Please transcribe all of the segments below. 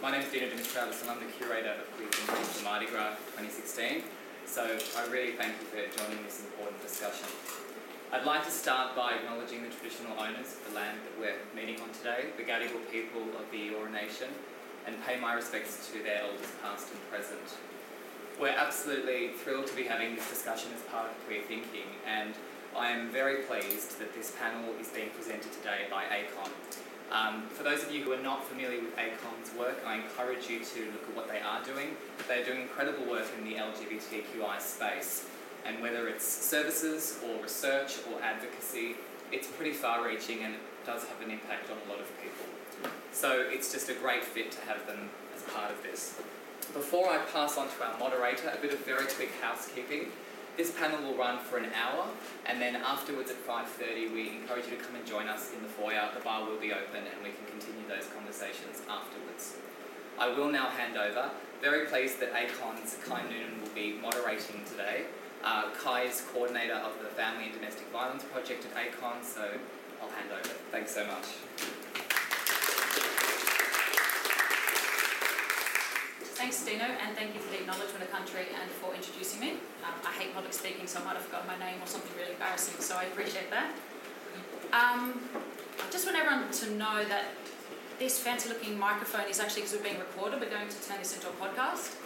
My name is Dina Dimitriadis and I'm the curator of Queer Thinking for Mardi Gras 2016. So I really thank you for joining this important discussion. I'd like to start by acknowledging the traditional owners of the land that we're meeting on today, the Gadigal people of the Eora Nation, and pay my respects to their elders past and present. We're absolutely thrilled to be having this discussion as part of Queer Thinking and I am very pleased that this panel is being presented today by ACON. Um, for those of you who are not familiar with ACON's work, I encourage you to look at what they are doing. They are doing incredible work in the LGBTQI space, and whether it's services or research or advocacy, it's pretty far reaching and it does have an impact on a lot of people. So it's just a great fit to have them as part of this. Before I pass on to our moderator, a bit of very quick housekeeping. This panel will run for an hour, and then afterwards at 5.30 we encourage you to come and join us in the foyer. The bar will be open and we can continue those conversations afterwards. I will now hand over. Very pleased that ACON's Kai Noonan will be moderating today. Uh, Kai is coordinator of the Family and Domestic Violence Project at ACON, so I'll hand over. Thanks so much. Thanks, Dina, and thank you for the acknowledgement of country and for introducing me. Um, I hate public speaking, so I might have forgotten my name or something really embarrassing, so I appreciate that. Um, I just want everyone to know that this fancy looking microphone is actually, because we're being recorded, we're going to turn this into a podcast.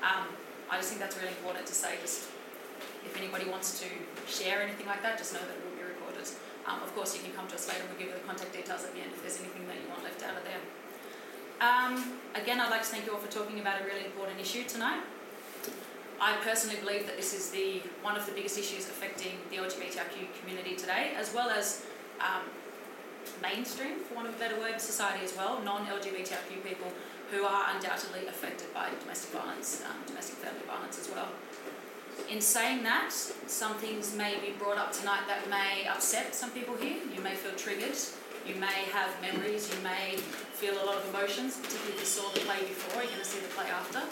Um, I just think that's really important to say. Just if anybody wants to share anything like that, just know that it will be recorded. Um, of course, you can come to us later and we'll give you the contact details at the end if there's anything that you want left out of there. Um, again, I'd like to thank you all for talking about a really important issue tonight. I personally believe that this is the one of the biggest issues affecting the LGBTIQ community today, as well as um, mainstream, for want of a better word, society as well, non-LGBTIQ people who are undoubtedly affected by domestic violence, um, domestic family violence as well. In saying that, some things may be brought up tonight that may upset some people here. You may feel triggered. You may have memories. You may feel a lot of emotions, particularly if you saw the play before, you're going to see the play after.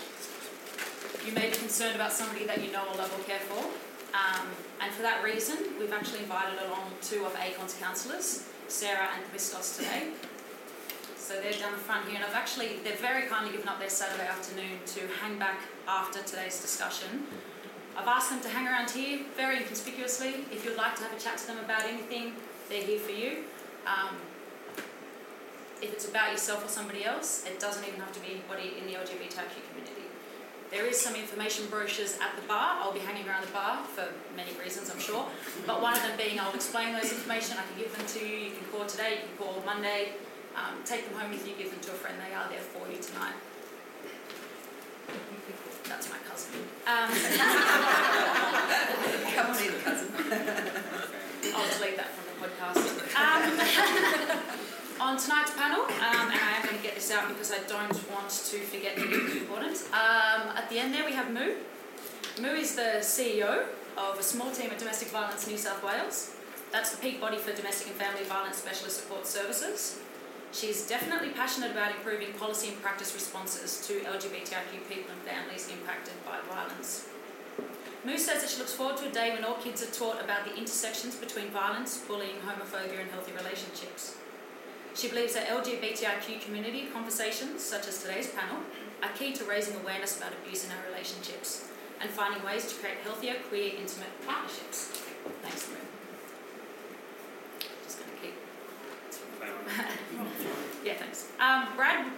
You may be concerned about somebody that you know or love or care for. Um, and for that reason, we've actually invited along two of ACON's counsellors, Sarah and Christos, today. So they're down the front here, and I've actually, they've very kindly given up their Saturday afternoon to hang back after today's discussion. I've asked them to hang around here very inconspicuously. If you'd like to have a chat to them about anything, they're here for you. Um, if it's about yourself or somebody else, it doesn't even have to be anybody in the LGBTQ community. There is some information brochures at the bar. I'll be hanging around the bar for many reasons, I'm sure. But one of them being I'll explain those information. I can give them to you. You can call today. You can call Monday. Um, take them home with you. Give them to a friend. They are there for you tonight. That's my cousin. Um, Come on in, cousin. I'll delete that from podcast. Um, on tonight's panel, um, and I am going to get this out because I don't want to forget the important. Um, at the end there, we have Moo. Moo is the CEO of a small team at Domestic Violence New South Wales. That's the peak body for domestic and family violence specialist support services. She's definitely passionate about improving policy and practice responses to LGBTIQ people and families impacted by violence. Moo says that she looks forward to a day when all kids are taught about the intersections between violence, bullying, homophobia, and healthy relationships. She believes that LGBTIQ community conversations, such as today's panel, are key to raising awareness about abuse in our relationships and finding ways to create healthier, queer, intimate partnerships. Thanks, Moo. Just going to keep. yeah, thanks. Um, Brad,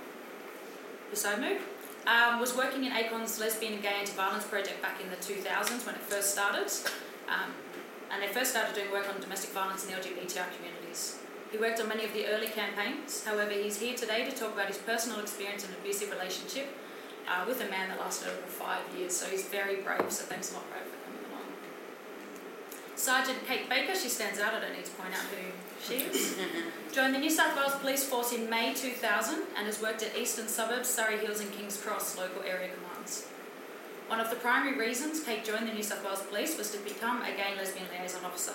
beside Moo, um, was working in ACON's Lesbian and Gay Anti-Violence project back in the 2000s when it first started. Um, and they first started doing work on domestic violence in the LGBTI communities. He worked on many of the early campaigns. However, he's here today to talk about his personal experience in an abusive relationship uh, with a man that lasted over five years. So he's very brave. So thanks a lot, Brad, for coming along. Sergeant Kate Baker, she stands out. I don't need to point out who she is. Joined the New South Wales Police Force in May 2000 and has worked at Eastern Suburbs, Surry Hills, and Kings Cross local area commands. One of the primary reasons Kate joined the New South Wales Police was to become a gay and lesbian liaison officer.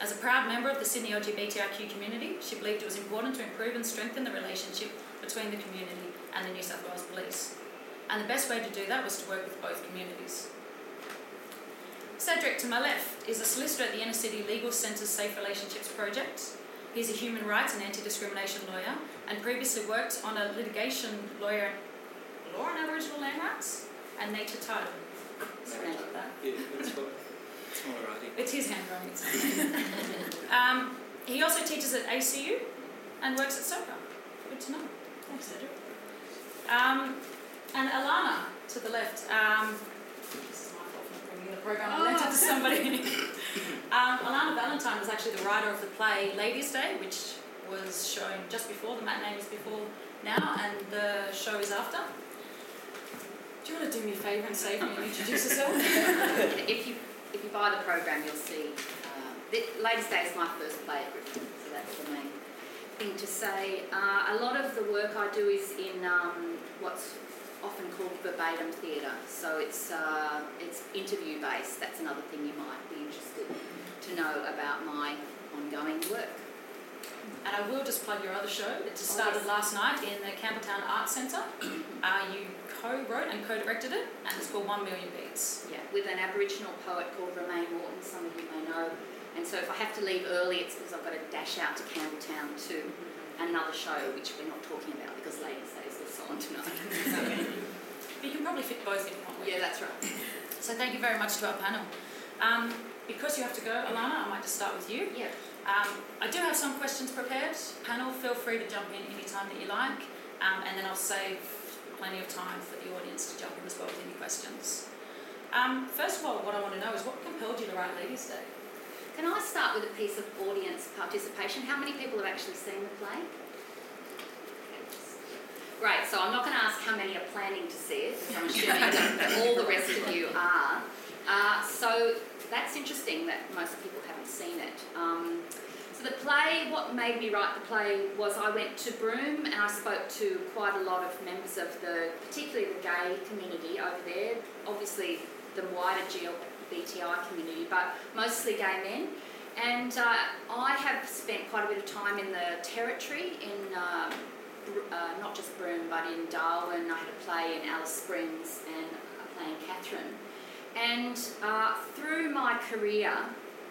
As a proud member of the Sydney LGBTIQ community, she believed it was important to improve and strengthen the relationship between the community and the New South Wales Police. And the best way to do that was to work with both communities. Cedric, to my left, is a solicitor at the Inner City Legal Centre's Safe Relationships Project. He's a human rights and anti-discrimination lawyer, and previously worked on a litigation lawyer, law on Aboriginal land rights and native title. Sorry about that. Yeah, that's what. It's my writing. It's his handwriting. It's um, he also teaches at ACU and works at SOCA. Good to know. Thanks, Cedric. Um, and Alana to the left. Um, this is my fault for bringing the program. I lent to somebody. um, Alana Valentine was actually the writer of the play Ladies' Day, which was shown just before. The matinee was before now, and the show is after. Do you want to do me a favour and save me and introduce yourself? if you if you buy the program, you'll see. Uh, the Ladies' Day is my first play at Griffin, so that's the main thing to say. Uh, a lot of the work I do is in um, what's often called verbatim theatre. So it's uh, it's interview based. That's another thing you might be interested to know about my ongoing work. And I will just plug your other show that just Oh, started yes. last night in the Campbelltown Arts Centre. Uh, you co-wrote and co-directed it, and it's called One Million Beats. Yeah, with an Aboriginal poet called Romaine Moreton. Some of you may know. And so if I have to leave early, it's because I've got to dash out to Campbelltown to another show, which we're not talking about because Ladies' Day is also on tonight. But you can probably fit both in one week. yeah, that's right. So thank you very much to our panel. Um, because you have to go, Alana, I might just start with you. Yeah. Um, I do have some questions prepared. Panel, feel free to jump in anytime that you like, um, and then I'll save plenty of time for the audience to jump in as well with any questions. Um, first of all, what I want to know is what compelled you to write Ladies' Day? Can I start with a piece of audience participation? How many people have actually seen the play? Great, so I'm not going to ask how many are planning to see it, because I'm assuming that all the rest of you are. Uh, so that's interesting that most people haven't seen it. Um, so the play, what made me write the play was I went to Broome and I spoke to quite a lot of members of the, particularly the gay community over there, obviously the wider GLBTI community, but mostly gay men. And uh, I have spent quite a bit of time in the territory in um, uh, not just Broome but in Darwin. I had a play in Alice Springs and a play in Katherine. And uh, through my career,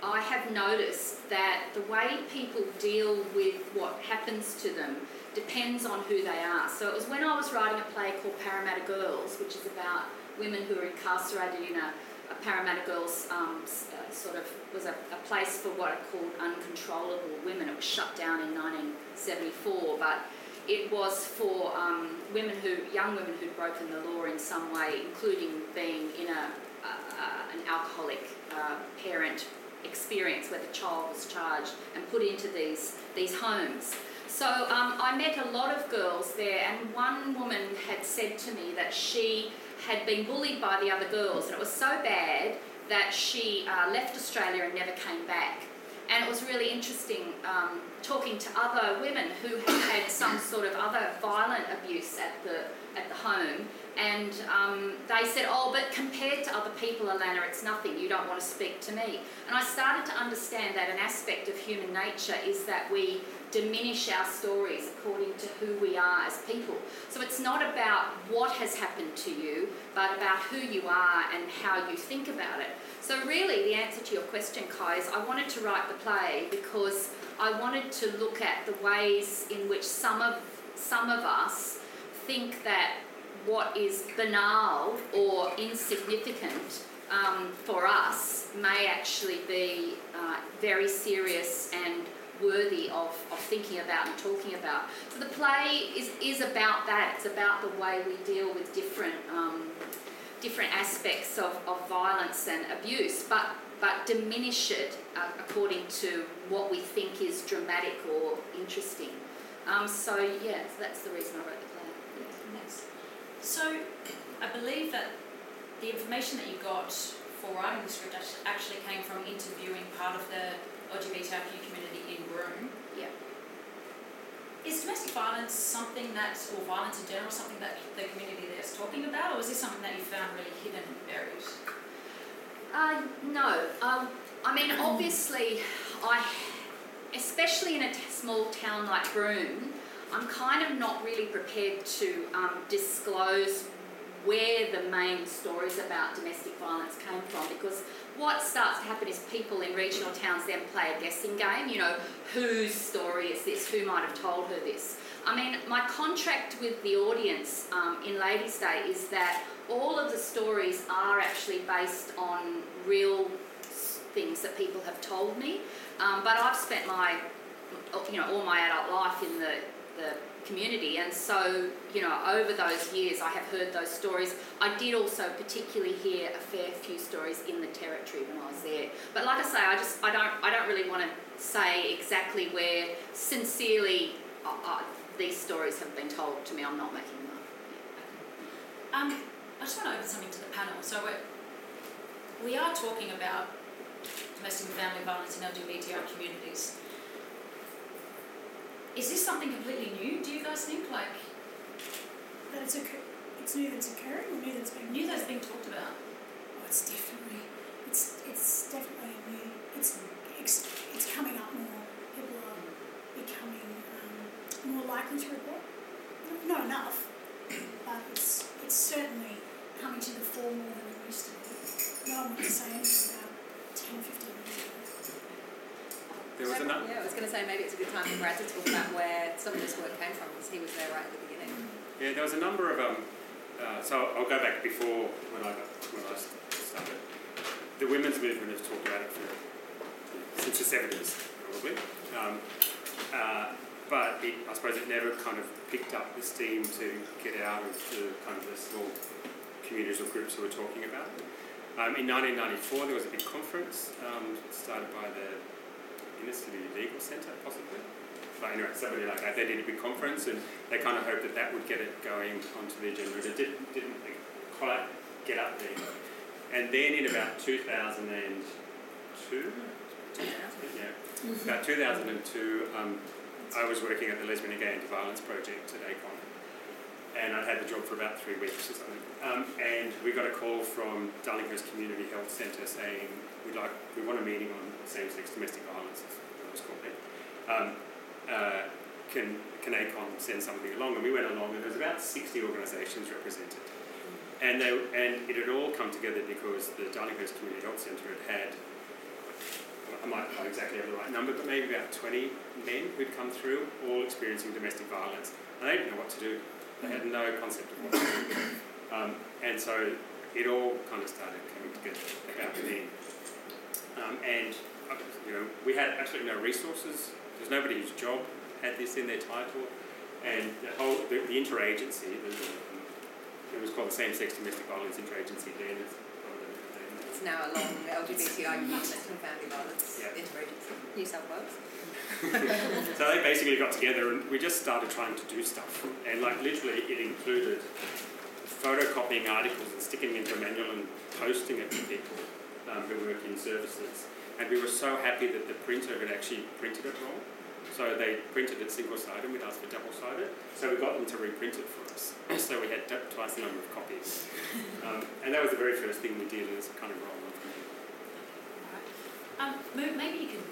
I have noticed that the way people deal with what happens to them depends on who they are. So it was when I was writing a play called Parramatta Girls, which is about women who are incarcerated in a, a Parramatta Girls um, uh, sort of was a, a place for what are called uncontrollable women. It was shut down in 1974, but it was for um, women who, young women who'd broken the law in some way, including being in a, uh, an alcoholic uh, parent experience where the child was charged and put into these these homes. So um, I met a lot of girls there, and one woman had said to me that she had been bullied by the other girls, and it was so bad that she uh, left Australia and never came back. And it was really interesting um, talking to other women who had had some sort of other violent abuse at the at the home, and um, they said, "Oh, but compared to other people, Alana, it's nothing. You don't want to speak to me." And I started to understand that an aspect of human nature is that we diminish our stories according to who we are as people. So it's not about what has happened to you, but about who you are and how you think about it. So really, the answer to your question, Kai, is I wanted to write the play because I wanted to look at the ways in which some of some of us think that what is banal or insignificant um, for us may actually be uh, very serious and worthy of, of thinking about and talking about. So the play is, is about that. It's about the way we deal with different um, different aspects of, of violence and abuse, but but diminish it uh, according to what we think is dramatic or interesting. Um, so yeah, so that's the reason I wrote. Next. So, I believe that the information that you got for writing the script actually came from interviewing part of the LGBTIQ community in Broome. Yeah. Is domestic violence something that, or violence in general, something that the community there is talking about, or is this something that you found really hidden and buried? Uh, no. Um, I mean, obviously, I, especially in a t- small town like Broome, I'm kind of not really prepared to um, disclose where the main stories about domestic violence came from because what starts to happen is people in regional towns then play a guessing game. You know, whose story is this? Who might have told her this? I mean, my contract with the audience um, in Ladies' Day is that all of the stories are actually based on real things that people have told me. Um, but I've spent my, you know, all my adult life in the, the community, and so you know, over those years, I have heard those stories. I did also particularly hear a fair few stories in the territory when I was there. But like I say, I just I don't I don't really want to say exactly where sincerely uh, uh, these stories have been told to me. I'm not making them up. Um, I just want to open something to the panel. So we're, we are talking about domestic and family violence in LGBTI communities. Is this something completely new? Do you guys think like That it's, occur- it's new that it's occurring or new that it's being new that's being talked about? Oh, it's definitely, it's, it's definitely new. It's, it's, it's coming up more. People are becoming um, more likely to report. Not enough, but it's, it's certainly coming to the fore more than it used to be. No one would say anything about 10, 15 years ago. There was another. Yeah, I was going to say maybe it's a good time for Brad to talk about where some of this work came from because he was there right at the beginning. Yeah, there was a number of um. Uh, so I'll go back before when I when I started. The women's movement has talked about it for since the seventies, probably. Um, uh, but it, I suppose it never kind of picked up the steam to get out of the kind of the small communities or groups who were talking about it. Um, in 1994, there was a big conference um, started by the Inner City Legal Centre, possibly. But anyway, somebody like that. They did a big conference and they kind of hoped that that would get it going onto the agenda. It didn't, didn't quite get up there. And then in about 2002, yeah, about 2002, um, I was working at the Lesbian and Gay Anti-Violence Project at ACON. And I'd had the job for about three weeks or something. Um, and we got a call from Darlinghurst Community Health Centre saying, we'd like, we want a meeting on same-sex domestic violence, what it was called. Um, uh, can, can ACON send something along? And we went along and there was about 60 organisations represented. And, they, and it had all come together because the Darlinghurst Community Health Centre had had, I might not exactly have the right number, but maybe about 20 men who'd come through, all experiencing domestic violence. And they didn't know what to do. They had no concept of what to do. Um, and so it all kind of started coming together about then. Um, and, you know, we had absolutely no resources. There's nobody whose job had this in their title. And the whole, the, the interagency, the, it was called the Same-Sex Domestic Violence Interagency then. It's now. Now along LGBTI domestic and family violence Yeah. interagency, New South Wales. so they basically got together and we just started trying to do stuff. And like literally it included photocopying articles and sticking into a manual and posting it to people um, who work in services. And we were so happy that the printer had actually printed it wrong. So they printed it single-sided, we'd asked for double-sided. So we got them to reprint it for us. so we had twice the number of copies. Um, and that was the very first thing we did as a kind of roll on from there. Um, maybe you can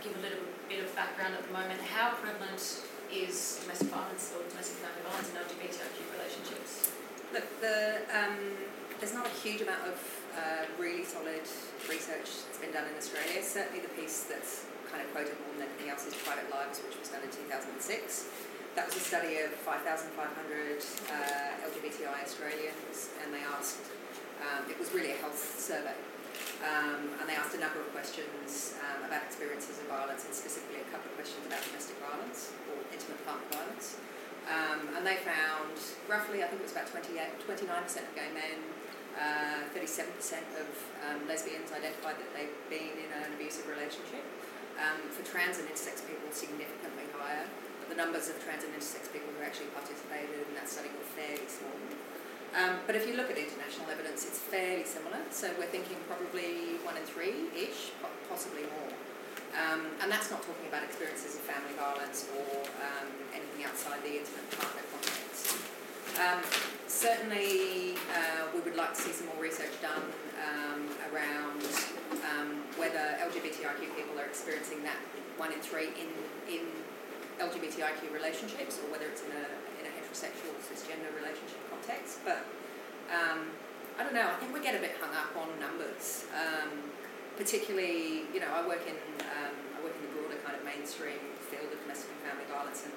give a little bit of background at the moment. How prevalent is domestic violence or domestic family violence in LGBTIQ relationships? Look, the, um, there's not a huge amount of uh, really solid research that's been done in Australia. Certainly the piece that's kind of quoted more than anything else is Private Lives, which was done in 2006. That was a study of 5,500 uh, LGBTI Australians, and they asked, um, it was really a health survey, um, and they asked a number of questions um, about experiences of violence, and specifically a couple of questions about domestic violence or intimate partner violence. Um, and they found roughly, I think it was about 28, 29% of gay men, uh, 37% of um, lesbians identified that they've been in an abusive relationship. Um, for trans and intersex people, significantly higher. But the numbers of trans and intersex people who actually participated in that study were fairly small. Um, but if you look at international evidence, it's fairly similar. So we're thinking probably one in three-ish, po- possibly more. Um, and that's not talking about experiences of family violence or um, anything outside the intimate partner context. Um, certainly, uh, we would like to see some more research done um, around um, whether LGBTIQ people are experiencing that one in three in, in LGBTIQ relationships or whether it's in a, in a heterosexual cisgender relationship context. But I don't know, I think we get a bit hung up on numbers. Um, particularly, you know, I work in um, I work in the broader kind of mainstream field of domestic and family violence, and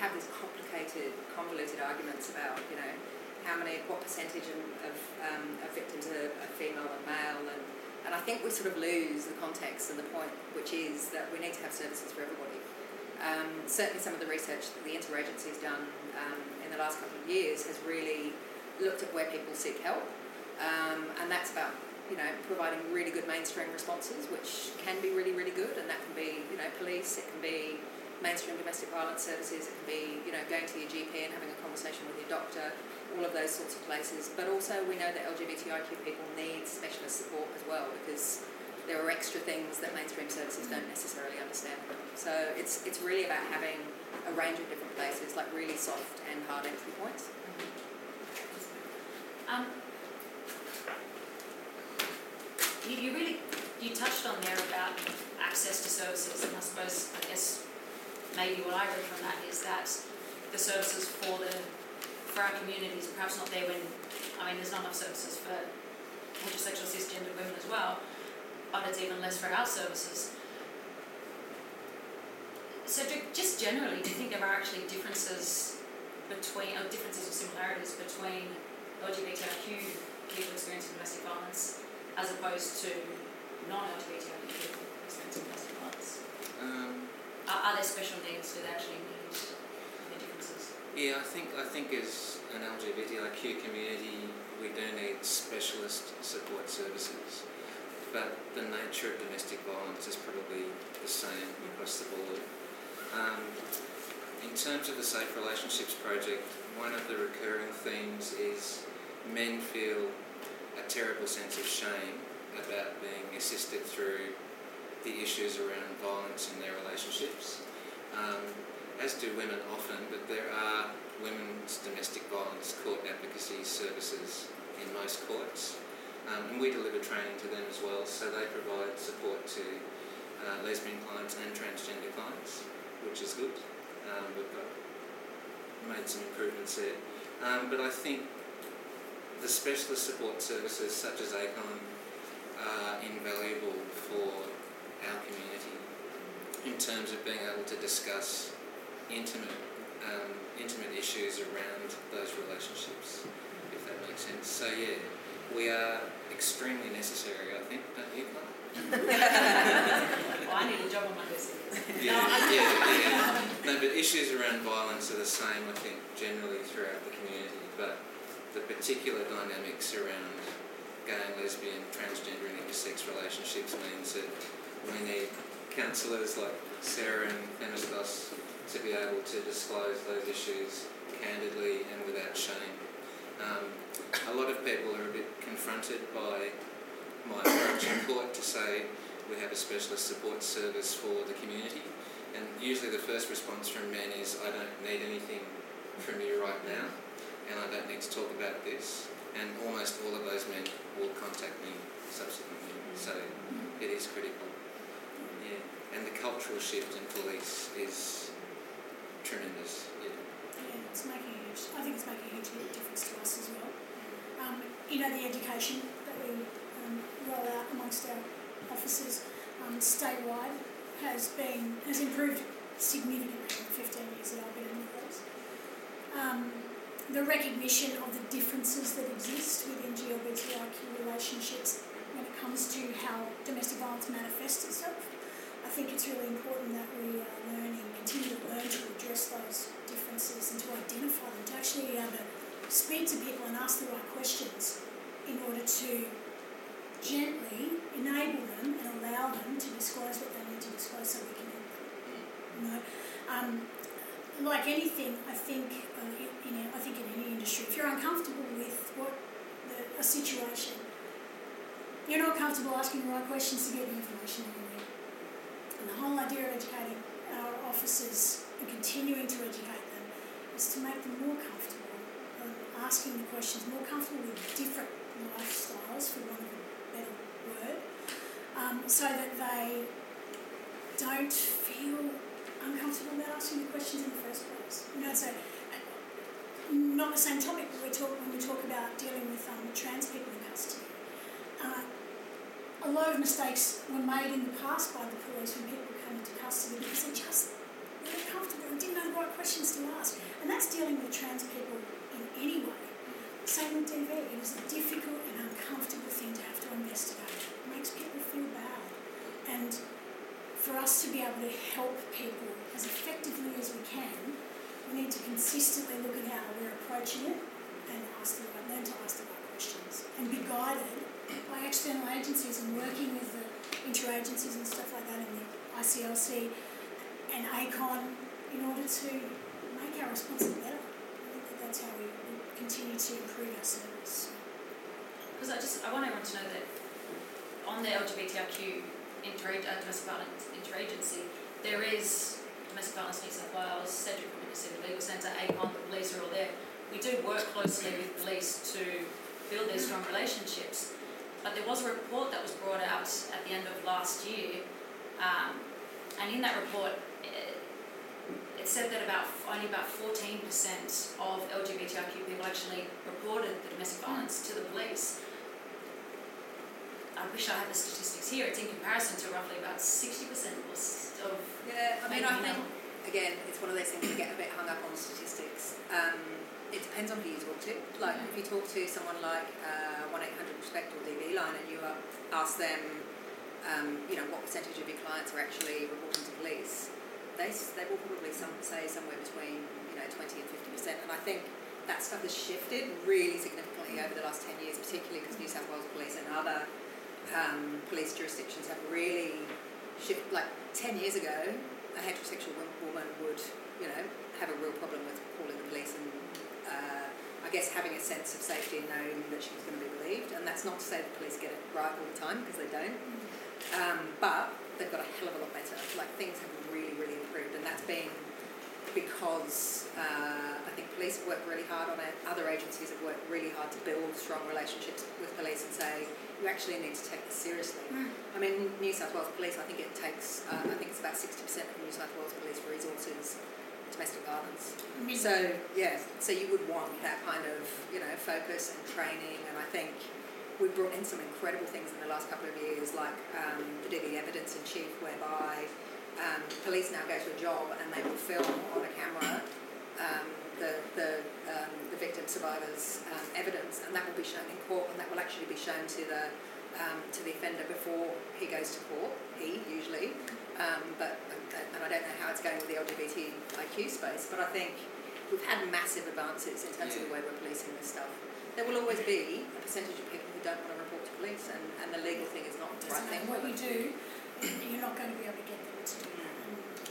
have these complicated, convoluted arguments about, you know, how many, what percentage of, um, of victims are, are female and male, and and I think we sort of lose the context and the point, which is that we need to have services for everybody. Um, certainly, some of the research that the interagency has done um, in the last couple of years has really looked at where people seek help, um, and that's about you know providing really good mainstream responses, which can be really really good, and that can be you know police, it can be mainstream domestic violence services, it can be you know going to your GP and having a conversation with your doctor, all of those sorts of places. But also we know that LGBTIQ people need specialist support as well because there are extra things that mainstream services don't necessarily understand. So it's it's really about having a range of different places, like really soft and hard entry points. Um, you, you really you touched on there about access to services, and I suppose I guess maybe what I read from that is that the services for the for our communities are perhaps not there when I mean there's not enough services for heterosexual cisgender women as well, but it's even less for our services. So just generally, do you think there are actually differences between, or differences or similarities between LGBTIQ people experiencing domestic violence as opposed to non-LGBTIQ people experiencing domestic violence? Are, are there special needs? They actually need the differences? yeah, I think I think as an LGBTIQ community, we do need specialist support services, but the nature of domestic violence is probably the same across the board. Um, in terms of the Safe Relationships Project, one of the recurring themes is men feel a terrible sense of shame about being assisted through the issues around violence in their relationships, um, as do women often, but there are women's domestic violence court advocacy services in most courts. Um, and we deliver training to them as well, so they provide support to uh, lesbian clients and transgender clients which is good. Um, we've got made some improvements there. Um, but I think the specialist support services such as ACON are invaluable for our community in terms of being able to discuss intimate um, intimate issues around those relationships, if that makes sense. So yeah, we are extremely necessary, I think, don't you? Clark? well, I need a job on my list. Yeah, yeah, yeah. No, but issues around violence are the same, I think, generally throughout the community. But the particular dynamics around gay and lesbian, transgender and intersex relationships means that we need counsellors like Sarah and Femistos to be able to disclose those issues candidly and without shame. Um, a lot of people are a bit confronted by my approach in court to say we have a specialist support service for the community. And usually the first response from men is, I don't need anything from you right now, and I don't need to talk about this. And almost all of those men will contact me subsequently. So it is critical. And the cultural shift in police is tremendous. Yeah. Yeah, it's making a huge, I think it's making a huge difference to us as well. Um, you know, the education that we um, roll out amongst our officers um, statewide has been, has improved significantly in the 15 years that I've been in the force. Um, the recognition of the differences that exist within GLBTIQ relationships when it comes to how domestic violence manifests itself. I think it's really important that we learn and continue to learn to address those differences and to identify them, to actually be able to speak to people and ask the right questions in order to gently enable them and allow them to disclose what they need to disclose so we can help them. You know, um, like anything, I think uh, in, I think in any industry, if you're uncomfortable with what the, a situation, you're not comfortable asking the right questions to get the information. And the whole idea of educating our officers and continuing to educate them is to make them more comfortable, asking the questions, more comfortable with different lifestyles, for want of a better word, um, so that they don't feel uncomfortable about asking the questions in the first place. You know, so uh, not the same topic, but we talk when we talk about dealing with um, trans people in custody. A lot of mistakes were made in the past by the police when people came into custody because they just weren't comfortable and didn't know the right questions to ask. And that's dealing with trans people in any way. Same with DV. It is a difficult and uncomfortable thing to have to investigate. It makes people feel bad. And for us to be able to help people as effectively as we can, we need to consistently look at how we're approaching it and ask the right, learn to ask the right questions and be guided by external agencies and working with the and stuff like that in the ICLC and ACON in order to make our responses better. I think that that's how we continue to improve our service. Because I just I want everyone to know that on the LGBTIQ uh, domestic violence interagency, there is domestic violence New South Wales, Cedric Community Legal Centre, ACON, the police are all there. We do work closely with police to build these strong relationships. But there was a report that was brought out at the end of last year, um, and in that report, it, it said that about only about 14% of LGBTIQ people actually reported the domestic violence to the police. I wish I had the statistics here. It's in comparison to roughly about 60% of of Yeah, I mean, I think, again, it's one of those things you get a bit hung up on statistics. Um, it depends on who you talk to. Like, if you talk to someone like uh, 1 800 Respect or DV line and you ask them, um, you know, what percentage of your clients are actually reporting to police, they, they will probably some, say somewhere between, you know, 20 and 50%. And I think that stuff has shifted really significantly over the last 10 years, particularly because New South Wales Police and other um, police jurisdictions have really shifted. Like 10 years ago, a heterosexual woman would, you know, have a real problem with calling the police and, I guess, having a sense of safety and knowing that she was going to be believed. And that's not to say the police get it right all the time because they don't. Um, but they've got a hell of a lot better. Like things have really, really improved, and that's been because uh, I think police have worked really hard on it. Other agencies have worked really hard to build strong relationships with police and say you actually need to take this seriously. I mean, New South Wales Police, I think it takes, uh, I think it's about sixty percent of New South Wales Police resources domestic violence. So yeah, so you would want that kind of you know focus and training, and I think we've brought in some incredible things in the last couple of years, like um, the DV evidence in chief, whereby um, police now go to a job and they will film on a camera um, the the um, the victim survivors um, evidence, and that will be shown in court, and that will actually be shown to the um, to the offender before he goes to court. He usually, um, but and I don't know how it's going with the LGBTIQ space, but I think we've had massive advances in terms of the way we're policing this stuff. There will always be a percentage of people who don't want to report to police, and, and the legal thing is not the right thing. what for you do, you're not going to be able to get them to do that.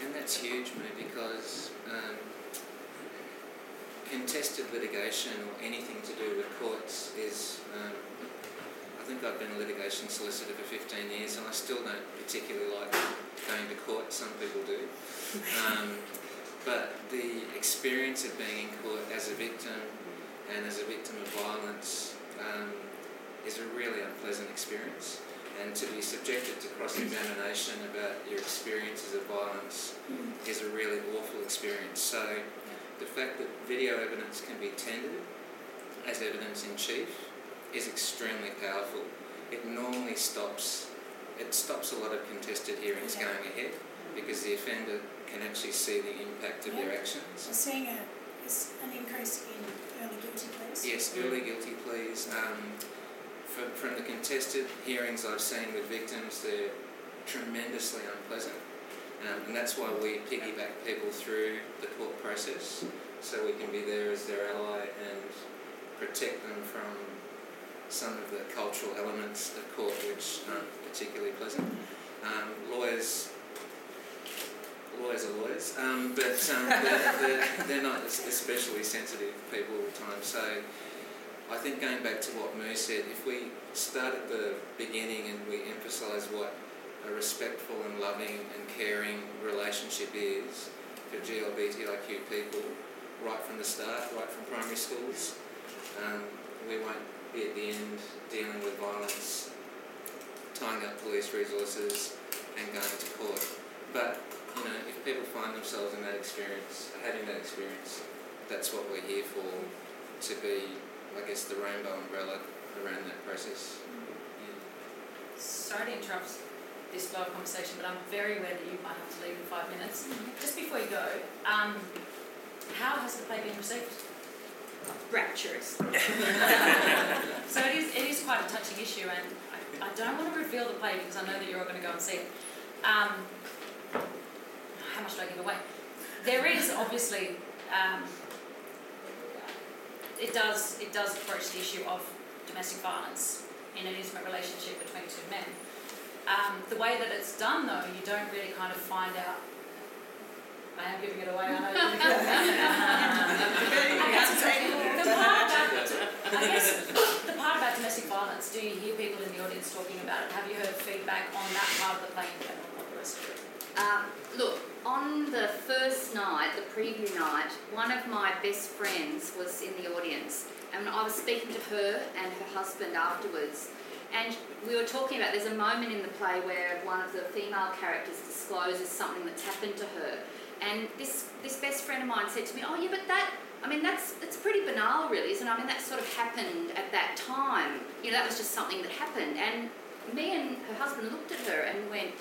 And that's huge, mate, because um, contested litigation or anything to do with courts is. Um, I think I've been a litigation solicitor for 15 years and I still don't particularly like going to court, some people do. Um, but the experience of being in court as a victim and as a victim of violence um, is a really unpleasant experience. And to be subjected to cross examination about your experiences of violence is a really awful experience. So the fact that video evidence can be tendered as evidence in chief is extremely powerful. It normally stops it stops a lot of contested hearings Yeah. going ahead because the offender can actually see the impact of their actions. We're seeing a, an increase in early guilty pleas. Yes, early guilty pleas. Um, from, from the contested hearings I've seen with victims, they're tremendously unpleasant. Um, and that's why we piggyback people through the court process so we can be there as their ally and protect them from some of the cultural elements of court which aren't particularly pleasant. Um, lawyers lawyers are lawyers, um, but um, they're, they're, they're not especially sensitive people all the time. So I think going back to what Moo said, if we start at the beginning and we emphasise what a respectful and loving and caring relationship is for GLBTIQ people right from the start, right from primary schools, um, we won't be at the end dealing with violence, tying up police resources and going to court. But you know, if people find themselves in that experience, having that experience, that's what we're here for, to be, I guess, the rainbow umbrella around that process. Yeah. sorry to interrupt this flow of conversation, but I'm very aware that you might have to leave in five minutes. Just before you go, um, how has the play been received? Rapturous. So it is, it is quite a touching issue, and I, I don't want to reveal the play because I know that you're all going to go and see it. Um, how much do I give away? There is obviously, um, it does it does approach the issue of domestic violence in an intimate relationship between two men. Um, the way that it's done, though, you don't really kind of find out. I am giving it away. I know. You're the part about I guess the part about domestic violence, do you hear people in the audience talking about it? Have you heard feedback on that part of the play in general, not the rest of it? Um, look, on the first night, the preview night, one of my best friends was in the audience, and I was speaking to her and her husband afterwards. And we were talking about there's a moment in the play where one of the female characters discloses something that's happened to her. And this, this best friend of mine said to me, Oh, yeah, but that, I mean, that's it's pretty banal, really, isn't it? I mean, that sort of happened at that time. You know, that was just something that happened. And me and her husband looked at her and went,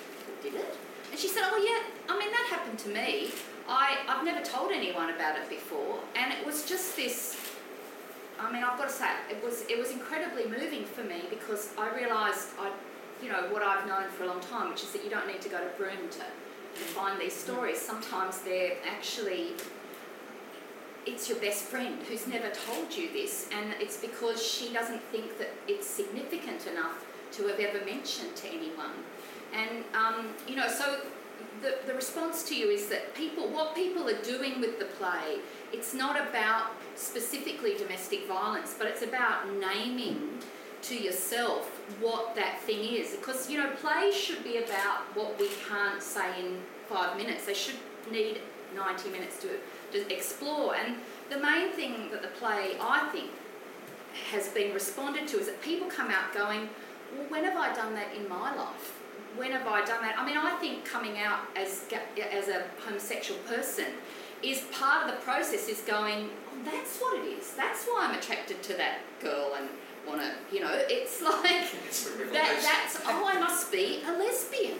Did it? And she said, Oh, yeah, I mean, that happened to me. I, I've never told anyone about it before. And it was just this I mean, I've got to say, it was it was incredibly moving for me because I realised I, you know, what I've known for a long time, which is that you don't need to go to Broome to find these stories. Sometimes they're actually it's your best friend who's never told you this, and it's because she doesn't think that it's significant enough to have ever mentioned to anyone. And um, you know, so the, the response to you is that people, what people are doing with the play, it's not about specifically domestic violence, but it's about naming to yourself what that thing is. Because, you know, plays should be about what we can't say in five minutes. They should need 90 minutes to, to explore. And the main thing that the play, I think, has been responded to is that people come out going, well, when have I done that in my life? When have I done that? I mean, I think coming out as, as a homosexual person is part of the process is going, oh, that's what it is. That's why I'm attracted to that girl and want to, you know, it's like, that, that's, oh, I must be a lesbian.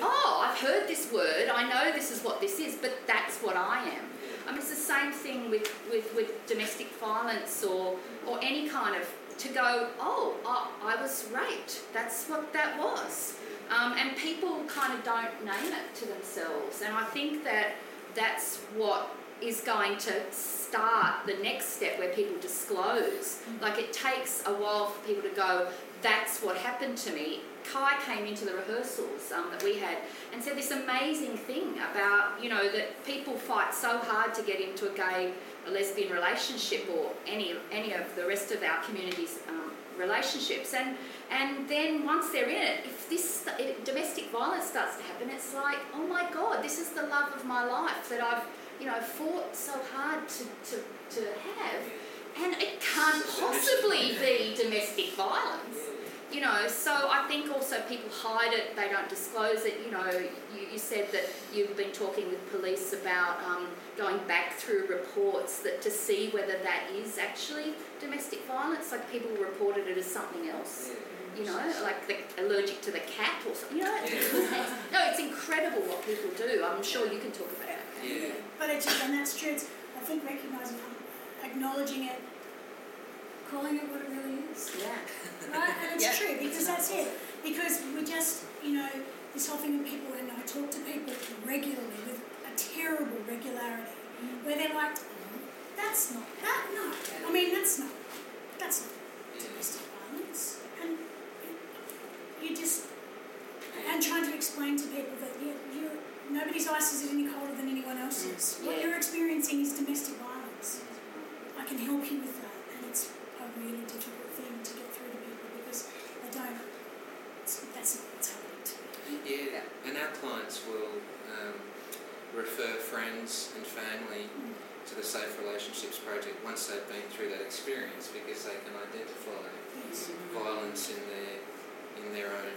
Oh, I've heard this word, I know this is what this is, but that's what I am. I mean, it's the same thing with, with, with domestic violence or, or any kind of, to go, oh, I, I was raped. That's what that was. Um, and people kind of don't name it to themselves. And I think that that's what is going to start the next step where people disclose. Like it takes a while for people to go, that's what happened to me. Kai came into the rehearsals um, that we had and said this amazing thing about, you know, that people fight so hard to get into a gay, a lesbian relationship or any, any of the rest of our community's um, relationships. And, and then once they're in it, if this if domestic violence starts to happen, it's like, oh my God, this is the love of my life that I've, you know, fought so hard to, to, to have. And it can't possibly be domestic violence you know, so I think also people hide it, they don't disclose it. You know, you, you said that you've been talking with police about um, going back through reports that to see whether that is actually domestic violence. Like people reported it as something else. You know, like the, allergic to the cat or something. You know, no, it's incredible what people do. I'm sure you can talk about it. Yeah. But it's and that's true. It's, I think recognising, acknowledging it, calling it what it really is. Yeah. Right? And it's Yeah. true because that's it. Because we just, you know, this whole thing that people, and I talk to people regularly with a terrible regularity, mm-hmm. where they're like, oh, that's not, that, no. I mean, that's not, that's not domestic violence. And you just, and trying to explain to people that you nobody's ice is any colder than anyone else's. What you're experiencing is domestic violence. I can help you with that, and it's a really difficult thing to get through to people because they don't. It's, that's not what's happening to me. Yeah, and our clients will um, refer friends and family to the Safe Relationships Project once they've been through that experience because they can identify Yes. violence in their in their own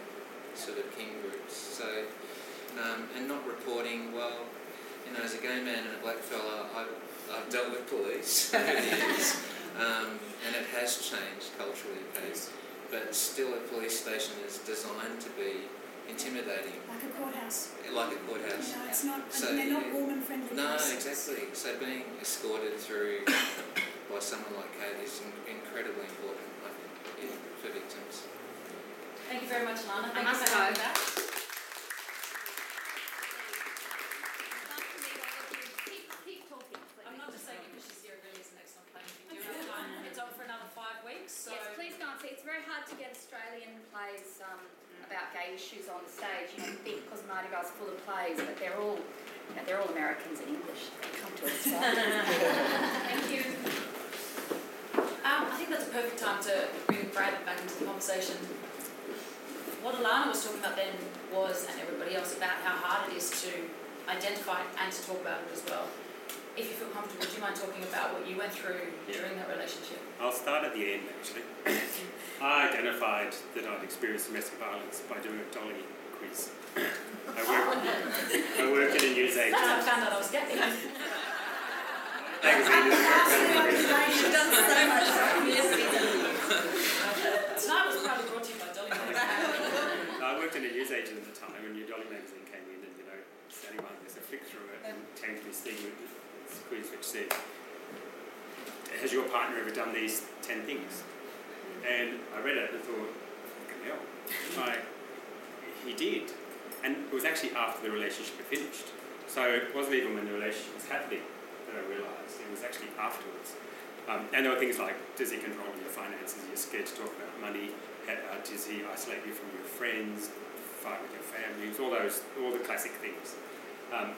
sort of kin groups. So, um, and not reporting. Well, you know, as a gay man and a black fella, I've, I've dealt with police over the years, um, and it has changed culturally. It has. but still a police station is designed to be intimidating, Like a courthouse. like a courthouse. know, it's not, So, and they're not yeah. woman friendly. No, exactly. So being escorted through by someone like Kate is incredibly important, I think, yeah, for victims. Thank you very much, Lana. I Thank must you for go. having that. Keep, keep talking, please. I'm not just saying it because she's here, it really is an excellent play. You do have time. It's on for another five weeks, so. Yes, please go and see. It's very hard to get Australian plays um, about gay issues on the stage. You big because Mardi Gras is full of plays, but they're all, they're all Americans in English. They come to Australia. Thank you. Um, I think that's a perfect time to bring Brad back into the conversation. What Alana was talking about then was, and everybody else, about how hard it is to identify and to talk about it as well. If you feel comfortable, do you mind talking about what you went through during that relationship? I'll start at the end actually. I identified that I'd experienced domestic violence by doing a dolly quiz. I worked, I worked at a news That's how I found out I was gay. Magazine is She's done so much. Tonight was probably brought to you by Dolly Magazine. I worked in a news agent at the time when New Dolly magazine came in and, you know, standing behind there's a flick through it and came to this thing with this has your partner ever done these 10 things? And I read it and thought, fucking hell. Like, he did. And it was actually after the relationship had finished. So it wasn't even when the relationship was happening that I realised. It was actually afterwards. Um, and there were things like, does he control your finances? You're scared to talk about money. Ha- Uh, does he isolate you from your friends? Fight with your family? Was all those, all the classic things. Um,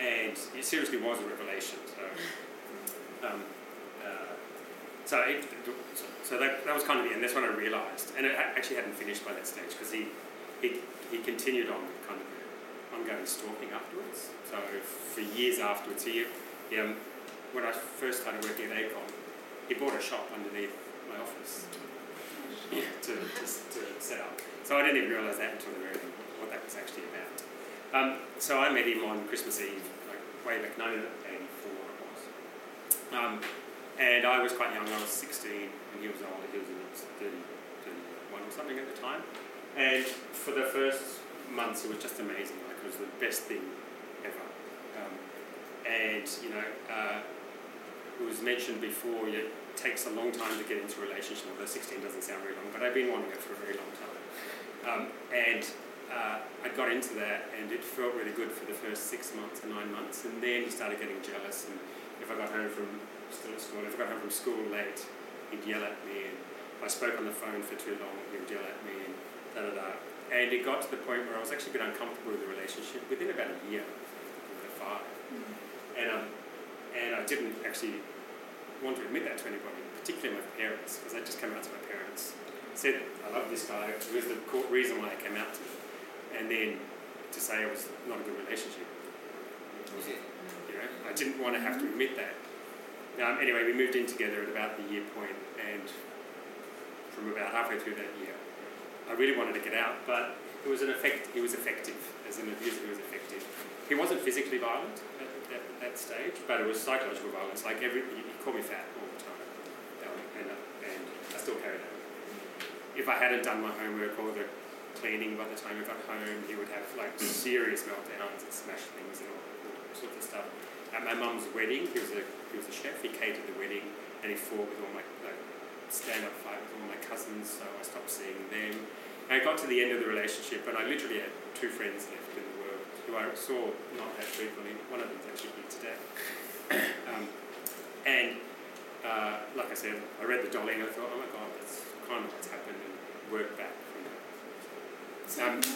and it seriously was a revelation. So, um, uh, so, it, so that, that was kind of the end. That's when I realised, and it actually hadn't finished by that stage because he, he, he continued on with kind of ongoing stalking afterwards. So for years afterwards, he, he um, when I first started working at Acon, he bought a shop underneath my office to, to, to set up. So I didn't even realise that until the very end, what that was actually about. Um, so I met him on Christmas Eve, like way back 1984 it was. Um, and I was quite young, I was 16, and he was older, he was, was 30, 31 or something at the time. And for the first months, it was just amazing, like it was the best thing ever. Um, and, you know, uh, it was mentioned before, it takes a long time to get into a relationship, although 16 doesn't sound very long, but I've been wanting it for a very long time. Um, and uh, I got into that, and it felt really good for the first six months or nine months, and then he started getting jealous, and if I got home from still at school, if I got home from school late, he'd yell at me, and if I spoke on the phone for too long, he would yell at me, and da da da. And it got to the point where I was actually a bit uncomfortable with the relationship within about a year, the five. And, um, and I didn't actually want to admit that to anybody, particularly my parents, because I just came out to my parents, said, I love this guy, it was the reason why I came out to them. And then to say it was not a good relationship. It was, you know, I didn't want to have to admit that. Um, anyway, we moved in together at about the year point, and from about halfway through that year, I really wanted to get out, but it was an effect. He was effective as an abuser. He was effective. He wasn't physically violent at that, that stage, but it was psychological violence. Like every, he, he called me fat all the time, and, uh, and I still carry that. If I hadn't done my homework or the cleaning by the time I got home, he would have like serious meltdowns and smash things and all, sorts of stuff. At my mum's wedding, he was a he was a chef. He catered the wedding, and he fought with all my like, stand-up fight with all my cousins. So I stopped seeing them. And I got to the end of the relationship, and I literally had two friends left in the world who I saw not that frequently. One of them's actually here today. um, and uh, like I said, I read the Dolly and I thought, oh my god, that's kind of what's happened, and worked back from that. So Um, you know, you're like, kind of what's happened.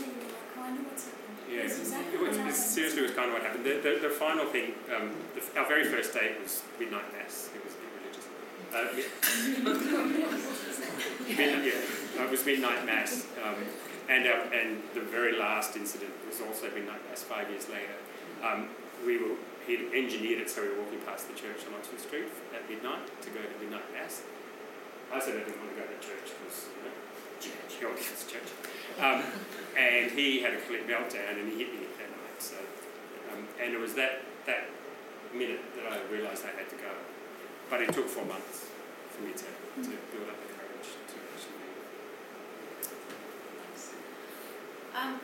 Yeah, it was, what it happened. seriously was kind of what happened. The, the, the final thing, um, the, our very first date was midnight mass. It was religious. Uh, mi- midnight, yeah, it was midnight mass. Um, and, our, and the very last incident was also midnight mass five years later. Um, we were, he'd engineered it so we were walking past the church on Oxford Street at midnight to go to midnight mass. I said I didn't want to go to church because, you know, church, church. Um, and he had a complete meltdown and he hit me that night. So, um, and it was that, that minute that I realised I had to go. But it took four months for me to, to mm. build up the courage to actually leave. Um,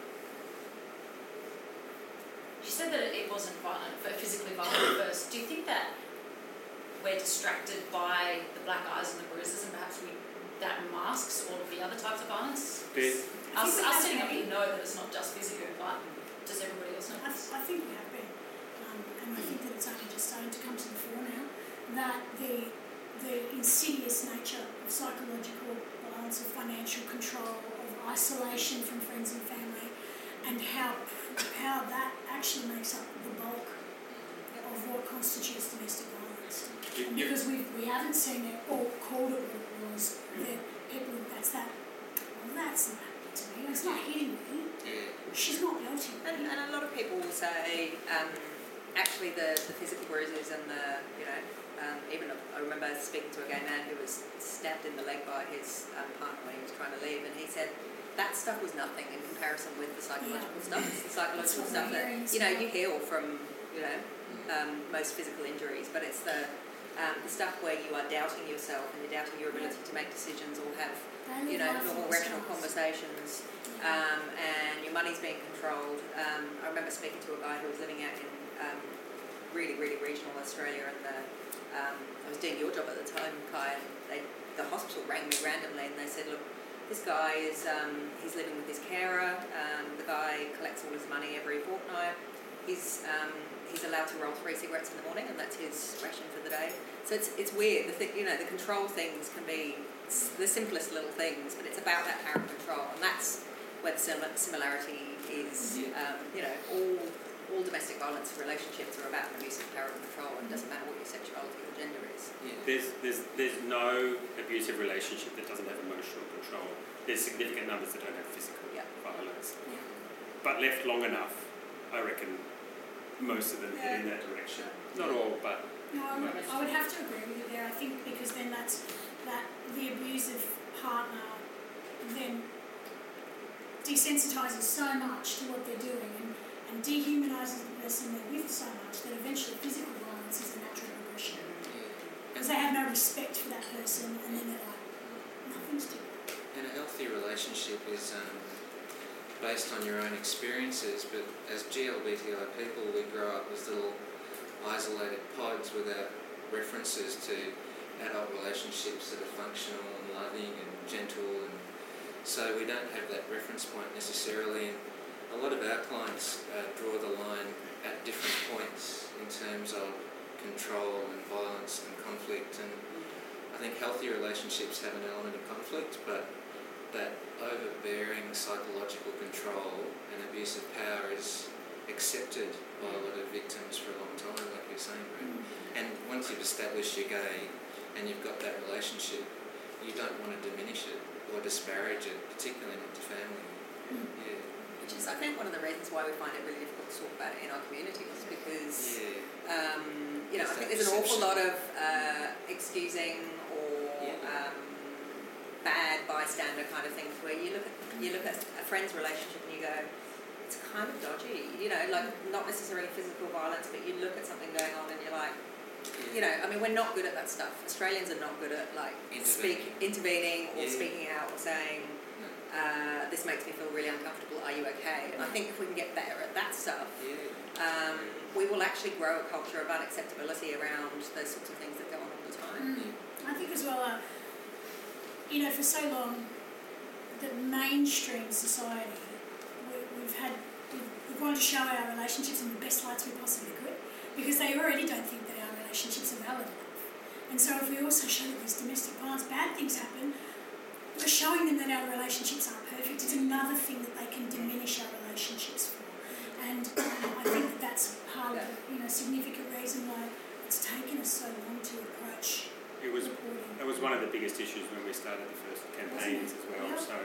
you said that it wasn't violent, but physically violent first. Do you think that we're distracted by the black eyes and the bruises, and perhaps we, that masks all of the other types of violence? There, us, think we us have sitting up been. know that it's not just physical, but does everybody else know? I, th- I think we have been, um, and I think that it's only just starting to come to the fore now. That the the insidious nature of psychological violence, of financial control, of isolation from friends and family, and how how that actually makes up the bulk of what constitutes domestic violence. And because we we haven't seen it or called it what it was, that people that's that. Well, that's not me. It's not hitting me. Yeah. She's not me. And, and a lot of people will say, um, actually, the, the physical bruises and the, you know, um, even I remember speaking to a gay man who was stabbed in the leg by his um, partner when he was trying to leave, and he said that stuff was nothing in comparison with the psychological stuff. It's the psychological stuff that you know you heal from, you know, um, most physical injuries, but it's the um, the stuff where you are doubting yourself and you're doubting your ability to make decisions or have you know, normal rational conversations, um, and your money's being controlled. Um, I remember speaking to a guy who was living out in um, really, really regional Australia, and the, um, I was doing your job at the time, Kai, and they, the hospital rang me randomly, and they said, look, this guy is um, he's living with his carer. Um, the guy collects all his money every fortnight. He's um, he's allowed to roll three cigarettes in the morning, and that's his ration for the day. So it's it's weird. The thi- you know the control things can be s- the simplest little things, but it's about that power of control, and that's where the similarity is. Um, you know, all all domestic violence relationships are about an abuse of power and control, and it doesn't matter what your sexuality or gender is. Yeah. there's, there's, there's no abusive relationship that doesn't have emotional control. There's significant numbers that don't have physical Yeah. violence. But left long enough, I reckon most of them head in that direction. Not all, but No, I would, I would have to agree with you there. I think because then that's that the abusive partner then desensitizes so much to what they're doing and, and dehumanizes the person they're with so much that eventually physical violence is a natural progression. Because they have no respect for that person and then they're like, nothing's to And a healthy relationship is um, based on your own experiences, but as GLBTI people, we grow up as little isolated pods without references to adult relationships that are functional and loving and gentle, and so we don't have that reference point necessarily. And a lot of our clients uh, draw the line at different points in terms of control and violence and conflict and I think healthy relationships have an element of conflict, but that overbearing psychological control and abuse of power is accepted by a lot of victims for a long time, like you're saying, Brett. And once you've established you're gay and you've got that relationship, you don't want to diminish it or disparage it, particularly not to family. Yeah. Which is, I think, one of the reasons why we find it really difficult to talk about it in our communities because. Yeah. um, you know, I think there's an awful lot of uh, excusing or Yeah. um, bad bystander kind of things where you look at you look at a friend's relationship and you go, it's kind of dodgy. You know, like not necessarily physical violence, but you look at something going on and you're like, you know, I mean, we're not good at that stuff. Australians are not good at like speak intervening or Yeah. speaking out or saying. No. Uh, this makes me feel really uncomfortable. Are you okay? And I think if we can get better at that stuff, Yeah. um, we will actually grow a culture of unacceptability around those sorts of things that go on all the time. Mm. I think as well, uh, you know, for so long, the mainstream society, we, we've had, we've, we've wanted to show our relationships in the best lights we possibly could because they already don't think that our relationships are valid enough. And so if we also show that there's domestic violence, bad things happen, we're showing them that our relationships aren't perfect. It's another thing that they can diminish our relationships for. And um, I think that that's part of the you know, significant reason why it's taken us so long to approach it was. That was one of the biggest issues when we started the first campaigns as well. So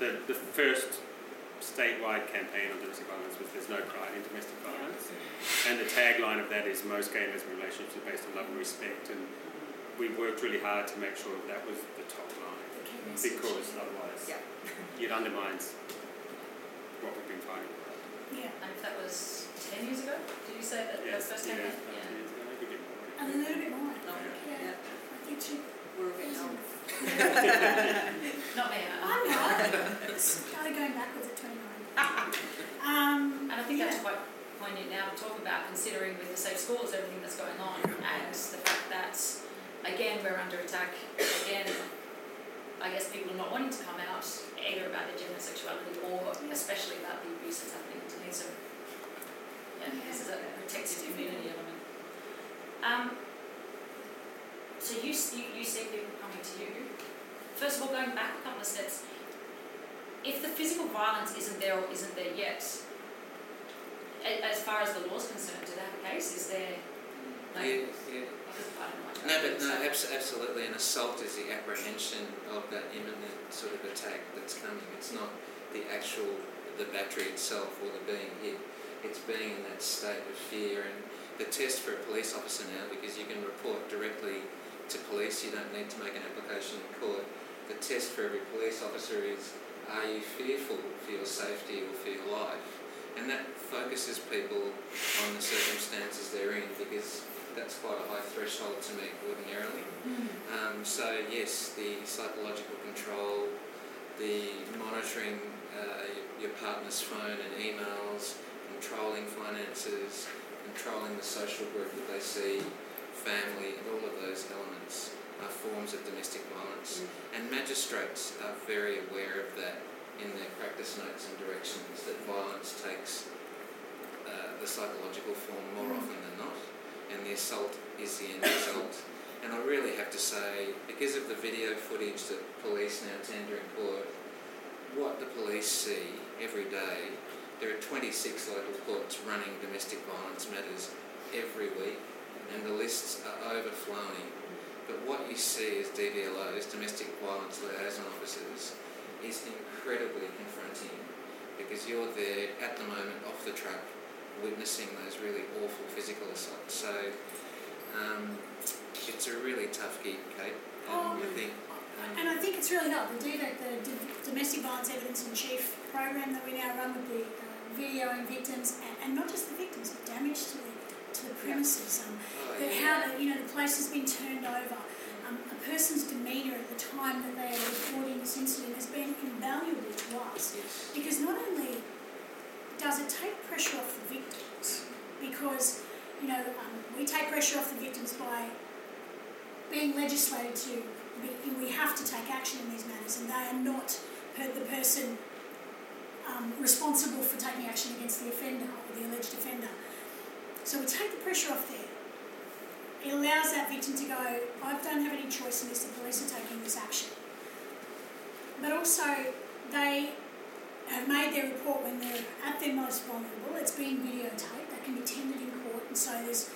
the, the first statewide campaign on domestic violence was There's no pride in domestic violence. And the tagline of that is most gay and lesbian relationships are based on love and respect. And we worked really hard to make sure that, that was the top line The key message. because otherwise Yeah. it undermines what we've been fighting for. Yeah, And if that was 10 years ago, did you say that Yes, that first yeah, campaign? Yeah. years ago, maybe a bit more. and a little bit more. Oh, no, Yeah. yeah. I think she. We're a bit old. Not me, I'm not. Started going backwards at 29. Um, And I think yeah. that's quite poignant now to talk about, considering with the safe schools, everything that's going on, and the fact that, again, we're under attack. Again, I guess people are not wanting to come out either about their gender sexuality or especially about the abuse that's happening to me. So, yeah, this is a protective community element. Um, so you, you, you see people coming to you. First of all, going back a couple of steps, if the physical violence isn't there or isn't there yet, as far as the law's concerned, do they have a case? Is there no? Yeah, yeah. I don't know No, but no, abs- absolutely. An assault is the apprehension of that imminent sort of attack that's coming. It's not the actual, the battery itself or the being hit. It's being in that state of fear. And the test for a police officer now, because you can report directly to police, you don't need to make an application in court. The test for every police officer is, are you fearful for your safety or for your life? And that focuses people on the circumstances they're in because that's quite a high threshold to meet ordinarily. Um, so yes, the psychological control, the monitoring uh, your, your partner's phone and emails, controlling finances, controlling the social group that they see, family, and all of those elements are forms of domestic violence. And magistrates are very aware of that in their practice notes and directions that violence takes uh, the psychological form more often than not, and the assault is the end result. And I really have to say, because of the video footage that police now tender in court, what the police see every day, there are 26 local courts running domestic violence matters every week, and the lists are overflowing. But what you see as DVLOs, domestic violence liaison officers, is incredibly confronting because you're there at the moment off the truck witnessing those really awful physical assaults. So um, it's a really tough gig, Kate. And Oh. I think And I think it's really helped. The DVEC, the Domestic Violence Evidence in Chief program that we now run with the uh, videoing victims, and, and not just the victims, but damage to the, to the premises. Um, oh, that yeah. how the, you know, the place has been turned over. Person's demeanour at the time that they are reporting this incident has been invaluable to us Yes. because not only does it take pressure off the victims, because you know um, we take pressure off the victims by being legislated to we have to take action in these matters, and they are not the person um, responsible for taking action against the offender or the alleged offender. So we take the pressure off there. It allows that victim to go, I don't have any choice in this, the police are taking this action. But also, they have made their report when they're at their most vulnerable. It's been videotaped, that can be tendered in court, and so there's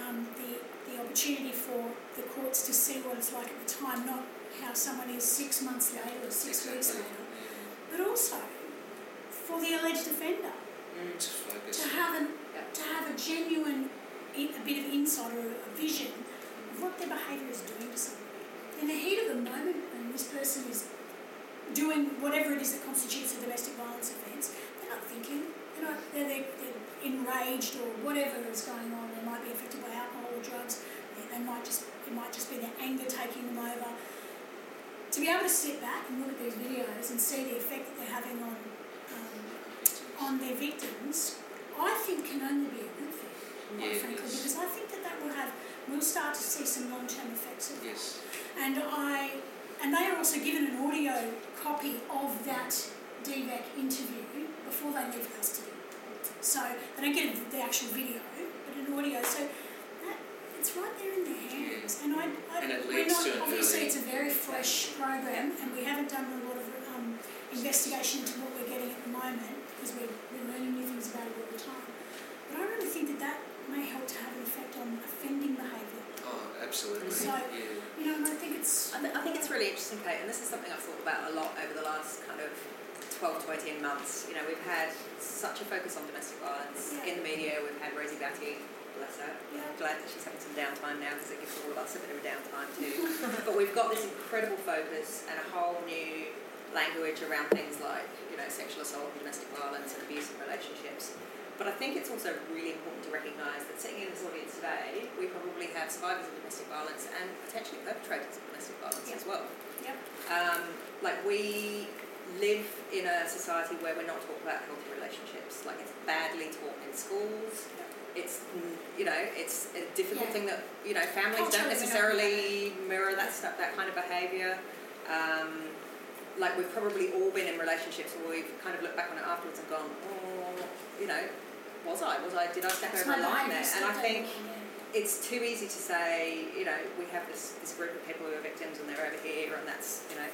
um, the, the opportunity for the courts to see what it's like at the time, not how someone is six months later or six weeks later, but also for the alleged offender To to have an, to have a genuine, in- a bit of insight or vision of what their behaviour is doing to somebody. In the heat of the moment, when this person is doing whatever it is that constitutes a domestic violence offence, they're not thinking. They're not. They're, they're, they're enraged or whatever is going on. They might be affected by alcohol or drugs. They, they might just. It might just be their anger taking them over. To be able to sit back and look at these videos and see the effect that they're having on um, on their victims, I think can only be a good quite Yeah, frankly, because I think that that will have, we'll start to see some long-term effects of that. Yes. And I, and they are also given an audio copy of that DVEC interview before they leave custody. So they don't get the actual video, but an audio. So that, it's right there in their hands. And I, I And it we're leads not, to obviously it's a very fresh program, and we haven't done a lot of um, investigation into what we're getting at the moment because we're, we're learning new things about it all the time. But I really think that that may help to have an effect on offending behaviour. Oh, absolutely. So- yeah. You know, and I think it's I, th- I think it's really interesting, Kate, and this is something I've thought about a lot over the last kind of 12 to 18 months. You know, we've had such a focus on domestic violence Yeah. in the media. We've had Rosie Batty, bless her. Yeah. I'm glad that she's having some downtime now because it gives all of us a bit of a downtime too. but we've got this incredible focus and a whole new language around things like, you know, sexual assault and domestic violence and abusive relationships. But I think it's also really important to recognise that sitting in this audience today, we probably have survivors of domestic violence and potentially perpetrators of domestic violence Yeah. as well. Yep. Um, like we live in a society where we're not taught about healthy relationships. Like it's badly taught in schools. It's you know it's a difficult Yeah. thing that you know families Culturally, don't necessarily mirror that stuff, that kind of behaviour. Um, like we've probably all been in relationships where we've kind of looked back on it afterwards and gone, oh, you know, was I? Was I? Did I step That's over a my line there? And I think it's too easy to say, you know, we have this, this group of people who are victims and they're over here and that's, you know,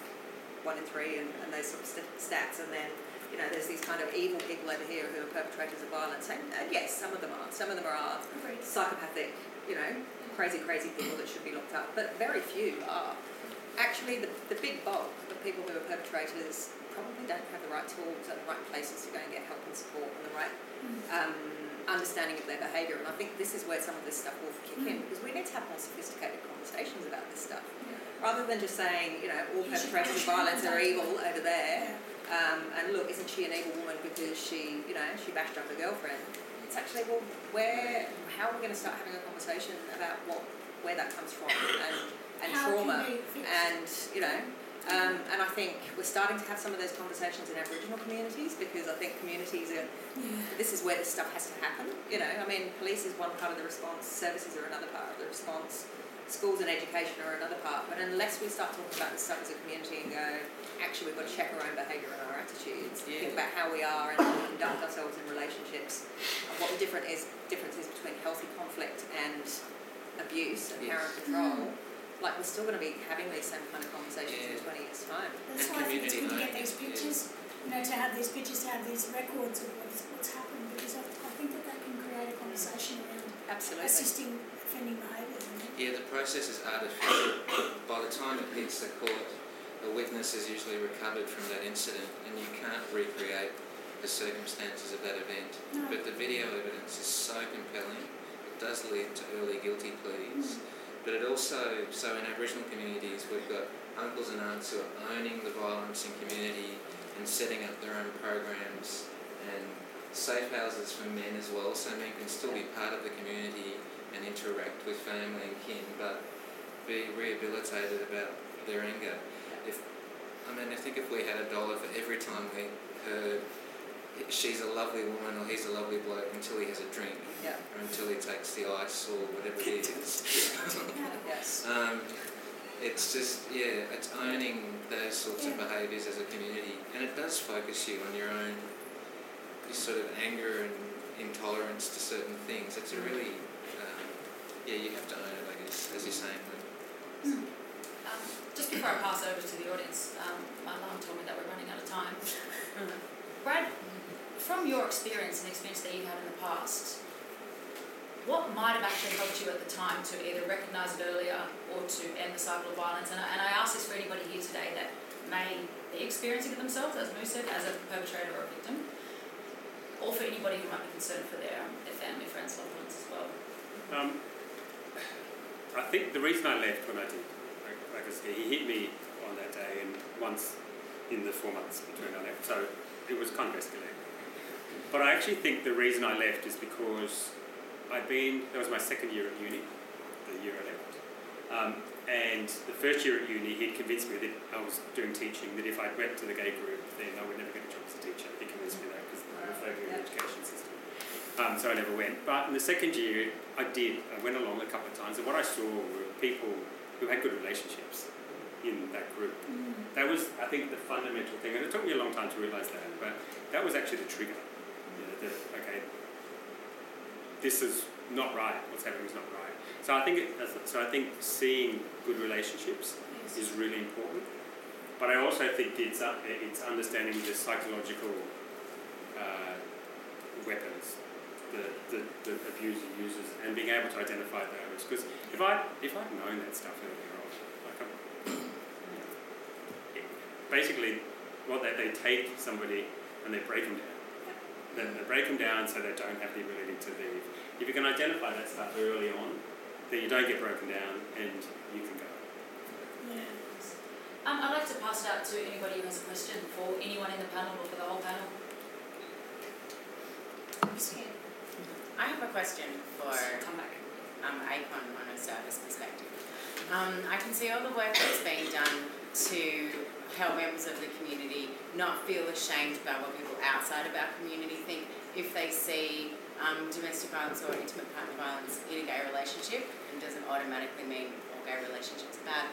one in three and, and those sort of st- stats and then, you know, there's these kind of evil people over here who are perpetrators of violence. And yes, some of them are. Some of them are Agreed. psychopathic, you know, crazy, crazy people that should be looked up, but very few are. Actually, the, the big bulk of people who are perpetrators probably don't have the right tools at the right places to go and get help and support and the right um, understanding of their behaviour. And I think this is where some of this stuff will kick in because we need to have more sophisticated conversations about this stuff. Rather than just saying, you know, all perpetrators of violence are evil over there, Yeah. um, and look, isn't she an evil woman because she, you know, she bashed up her girlfriend? It's actually, well, where, how are we going to start having a conversation about what, where that comes from and, and How trauma and, you know, um, and I think we're starting to have some of those conversations in Aboriginal communities because I think communities are, Yeah. this is where this stuff has to happen. You know, I mean, police is one part of the response, services are another part of the response, schools and education are another part. But unless we start talking about this stuff as a community and go, actually, we've got to check our own behaviour and our attitudes, Yeah. think about how we are and how we conduct ourselves in relationships, and what the different is, difference is between healthy conflict and abuse and power and Yes. control. Like, we're still going to be having these same kind of conversations in 20 years' time. That's And why I think it's good to get learning, these yeah. pictures, you know, to have these pictures, to have these records of what's, what's happened, because I, I think that they can create a conversation around Absolutely. assisting offending behaviours. you know. Yeah, the process is artificial. By the time it hits the court, the witness is usually recovered from that incident and you can't recreate the circumstances of that event. No. But the video evidence is so compelling, it does lead to early guilty pleas. Mm. But it also, so in Aboriginal communities, we've got uncles and aunts who are owning the violence in community and setting up their own programs and safe houses for men as well, so men can still be part of the community and interact with family and kin, but be rehabilitated about their anger. If I mean, I think if we had a dollar for every time we heard she's a lovely woman or he's a lovely bloke until he has a drink Yeah. or until he takes the ice or whatever it is. Yes. um, it's just yeah, it's owning those sorts of behaviours as a community, and it does focus you on your own, sort of anger and intolerance to certain things. It's a really um, yeah, you have to own it, I guess, as you're saying. Lou. Um, just before I pass over to the audience, um, my alarm told me that we're running out of time. Brad, from your experience and experience that you've had in the past, what might have actually helped you at the time to either recognise it earlier or to end the cycle of violence? And I, and I ask this for anybody here today that may be experiencing it themselves, as Moo said, as a perpetrator or a victim, or for anybody who might be concerned for their, their family, friends, loved ones as well. Um, I think the reason I left when I did, like, like I said, he hit me on that day and once in the four months between I left, so it was kind of escalating. But I actually think the reason I left is because I'd been, that was my second year at uni, the year I left. Um, and the first year at uni, he'd convinced me that I was doing teaching, that if I went to the gay group, then I would never get a job as a teacher. He convinced me that because of the the education system. Um, so I never went. But in the second year, I did. I went along a couple of times, and what I saw were people who had good relationships in that group. That was, I think, the fundamental thing, and it took me a long time to realise that, but that was actually the trigger. That, okay, this is not right. What's happening is not right. So I think, it, so I think seeing good relationships is really important. But I also think it's uh, it's understanding the psychological uh, weapons that the, the abuser uses and being able to identify those. Because if I if I'd known that stuff earlier on, like I'm, it- basically, what they they take somebody and they break them down. They, they break them down so they don't have the ability to leave. If you can identify that stuff early on, then you don't get broken down and you can go. Yeah. Um, I'd like to pass it out to anybody who has a question for anyone in the panel or for the whole panel. I'm. I have a question for Come back. um, ACON on a service perspective. Um, I can see all the work that's being done to help members of the community not feel ashamed about what people outside of our community think if they see um, domestic violence or intimate partner violence in a gay relationship. It doesn't automatically mean all gay relationships are bad.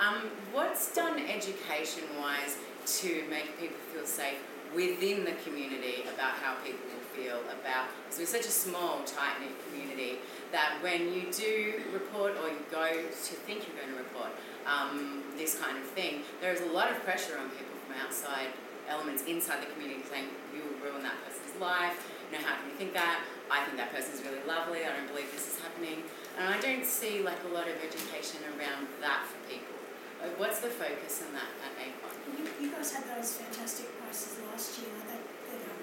Um, what's done education wise to make people feel safe within the community about how people will feel about because we're such a small, tight knit community that when you do report or you go to think you're going to report um, this kind of thing, there is a lot of pressure on people from outside elements inside the community saying you will ruin that person's life. You know, how can you think that? I think that person's really lovely. I don't believe this is happening. And I don't see like a lot of education around that for people. Like, what's the focus on that at ACON? You, you guys had those fantastic posters last year. That, that, um,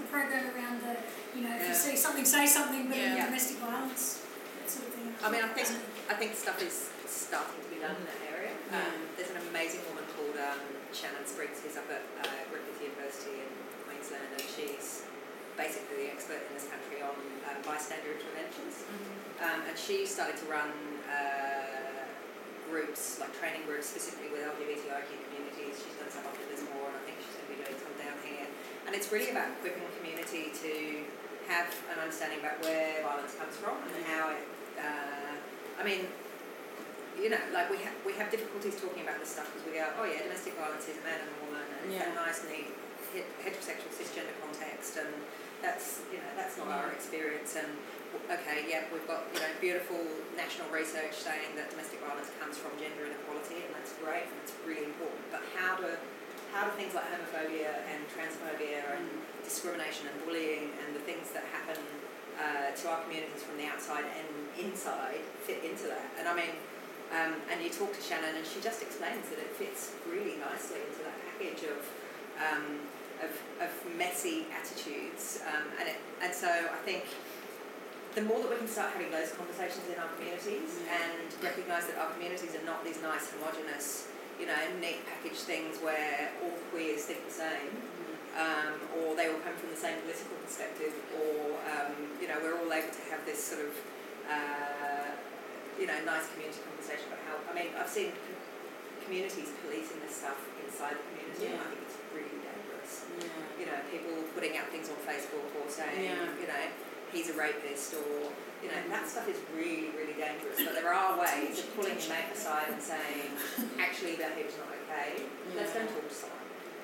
the program around the, you know, if you see something, say something, but Yeah. domestic violence, that sort of thing. I mean, I think I think stuff is starting to be done in that area. Um, there's an amazing woman called um, Shannon Spriggs who's up at uh, Griffith University in Queensland, and she's basically the expert in this country on um, bystander interventions. Um, and she started to run uh, groups, like training groups specifically with LGBTIQ communities. She's done some up in Lismore, and I think she's going to be doing some down here. And it's really about equipping the community to have an understanding about where violence comes from and how it. Uh, I mean, you know, like we have we have difficulties talking about this stuff because we go, oh yeah, domestic violence is a man and a woman, and Yeah. nice, neat heterosexual cisgender context, and that's you know that's not our mm. experience. And okay, yeah, we've got you know beautiful national research saying that domestic violence comes from gender inequality, and that's great and it's really important. But how do how do things like homophobia and transphobia and mm. discrimination and bullying and the things that happen uh, to our communities from the outside and inside fit into that? And I mean, um, and you talk to Shannon, and she just explains that it fits really nicely into that package of um, of, of messy attitudes, um, and it, and so I think the more that we can start having those conversations in our communities and recognise that our communities are not these nice homogenous, you know, neat packaged things where all queers think the same, um, or they all come from the same political perspective, or um, you know, we're all able to have this sort of uh, you know, nice community conversation about how. I mean, I've seen com- communities policing this stuff inside the community, and I think it's really dangerous. You know, people putting out things on Facebook or saying, Yeah. you know, he's a rapist, or you know, that stuff is really, really dangerous. But there are ways of pulling your mate aside and saying, actually, behaviour's not okay. Let's go and talk to someone.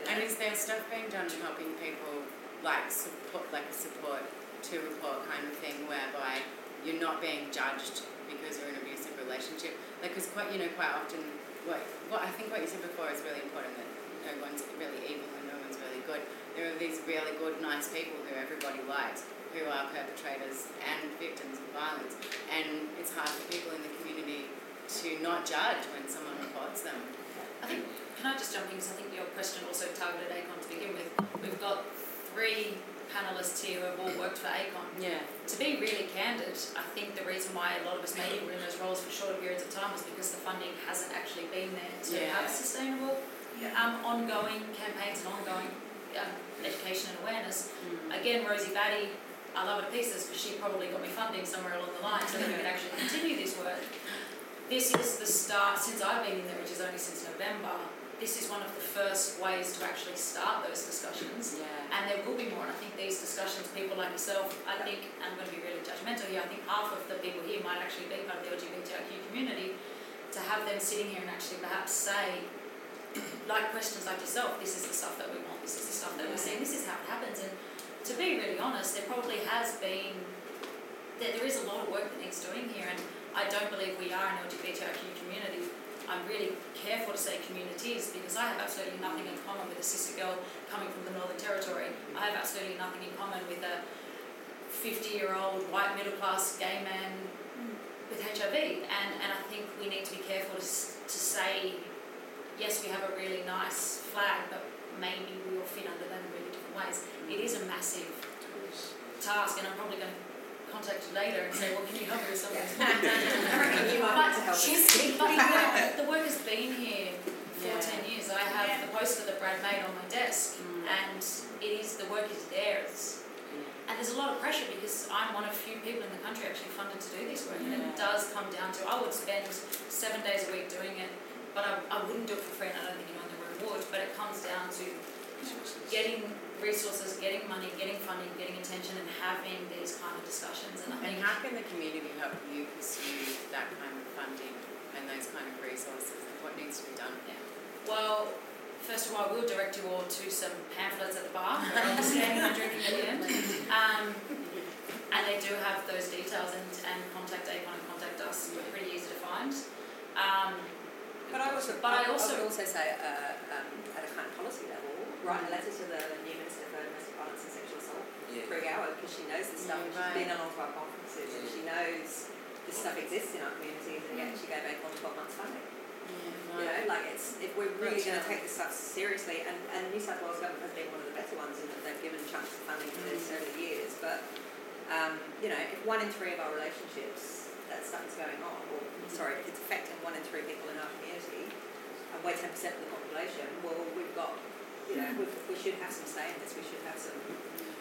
And is there stuff being done helping people like support, like a support to report kind of thing, whereby you're not being judged because you're in an abusive relationship? Like, because quite, you know, quite often, what, what I think what you said before is really important that no one's really evil and no one's really good. There are these really good, nice people who everybody likes, who are perpetrators and victims of violence, and it's hard for people in the community to not judge when someone reports them. I think, can I just jump in, because I think your question also targeted ACON to begin with. We've got three panellists here who have all worked for ACON. Yeah. To be really candid, I think the reason why a lot of us maybe were in those roles for shorter periods of time was because the funding hasn't actually been there to Yeah. have sustainable, um, ongoing campaigns and ongoing um, education and awareness. Again, Rosie Batty, I love her to pieces because she probably got me funding somewhere along the line so that we could actually continue this work. This is the start, since I've been in there, which is only since November, this is one of the first ways to actually start those discussions. Yeah. And there will be more, and I think these discussions, people like yourself, I think, I'm going to be really judgmental here, I think half of the people here might actually be part of the LGBTIQ community, to have them sitting here and actually perhaps say, like questions like yourself, this is the stuff that we want, this is the stuff that we're seeing, this is how it happens. And to be really honest, there probably has been, there, there is a lot of work that needs doing here, and I don't believe we are an LGBTIQ community. I'm really careful to say communities because I have absolutely nothing in common with a sister girl coming from the Northern Territory. I have absolutely nothing in common with a 50 year old white middle class gay man with HIV. And, and I think we need to be careful to, to say, yes, we have a really nice flag, but maybe we all fit under that in really different ways. It is a massive task, and I'm probably going to contact you later and say, well, can you help me with something? I reckon you might need to help us. But the work, the work has been here for Yeah. 10 years. I have the poster that Brad made on my desk, Mm. and it is the work is there. It's, and there's a lot of pressure because I'm one of few people in the country actually funded to do this work, and it does come down to I would spend seven days a week doing it but I, I wouldn't do it for free, and I don't think anyone in the room would. But it comes down to getting resources, getting money, getting funding, getting attention, and having these kind of discussions. And I And how can the community help you pursue that kind of funding and those kind of resources? And what needs to be done? Well, first of all, I will direct you all to some pamphlets at the bar where I'll standing and drinking at the end. Um, and they do have those details and, and contact ACON and contact us. We're pretty easy to find. Um, But I also, But I also- I would also say uh, um, at a kind of policy level, write a letter to the new Minister for Domestic Violence and Sexual Assault, Yeah. Pru Goward, because she knows this stuff. Yeah, She's right. been on all of our conferences and she knows this stuff exists in our communities and yet mm. she gave ACON 12 months funding. You know, like it's, if we're really going to take this stuff seriously, and, and New South Wales government has been one of the better ones in that they've given chunks of funding for this mm. over the years, but, um, you know, if one in three of our relationships, that stuff is going on, or, mm. sorry, if it's affecting one in three people in our community, and we're ten percent of the population, well, we've got, you know, we, we should have some say in this, we should have some,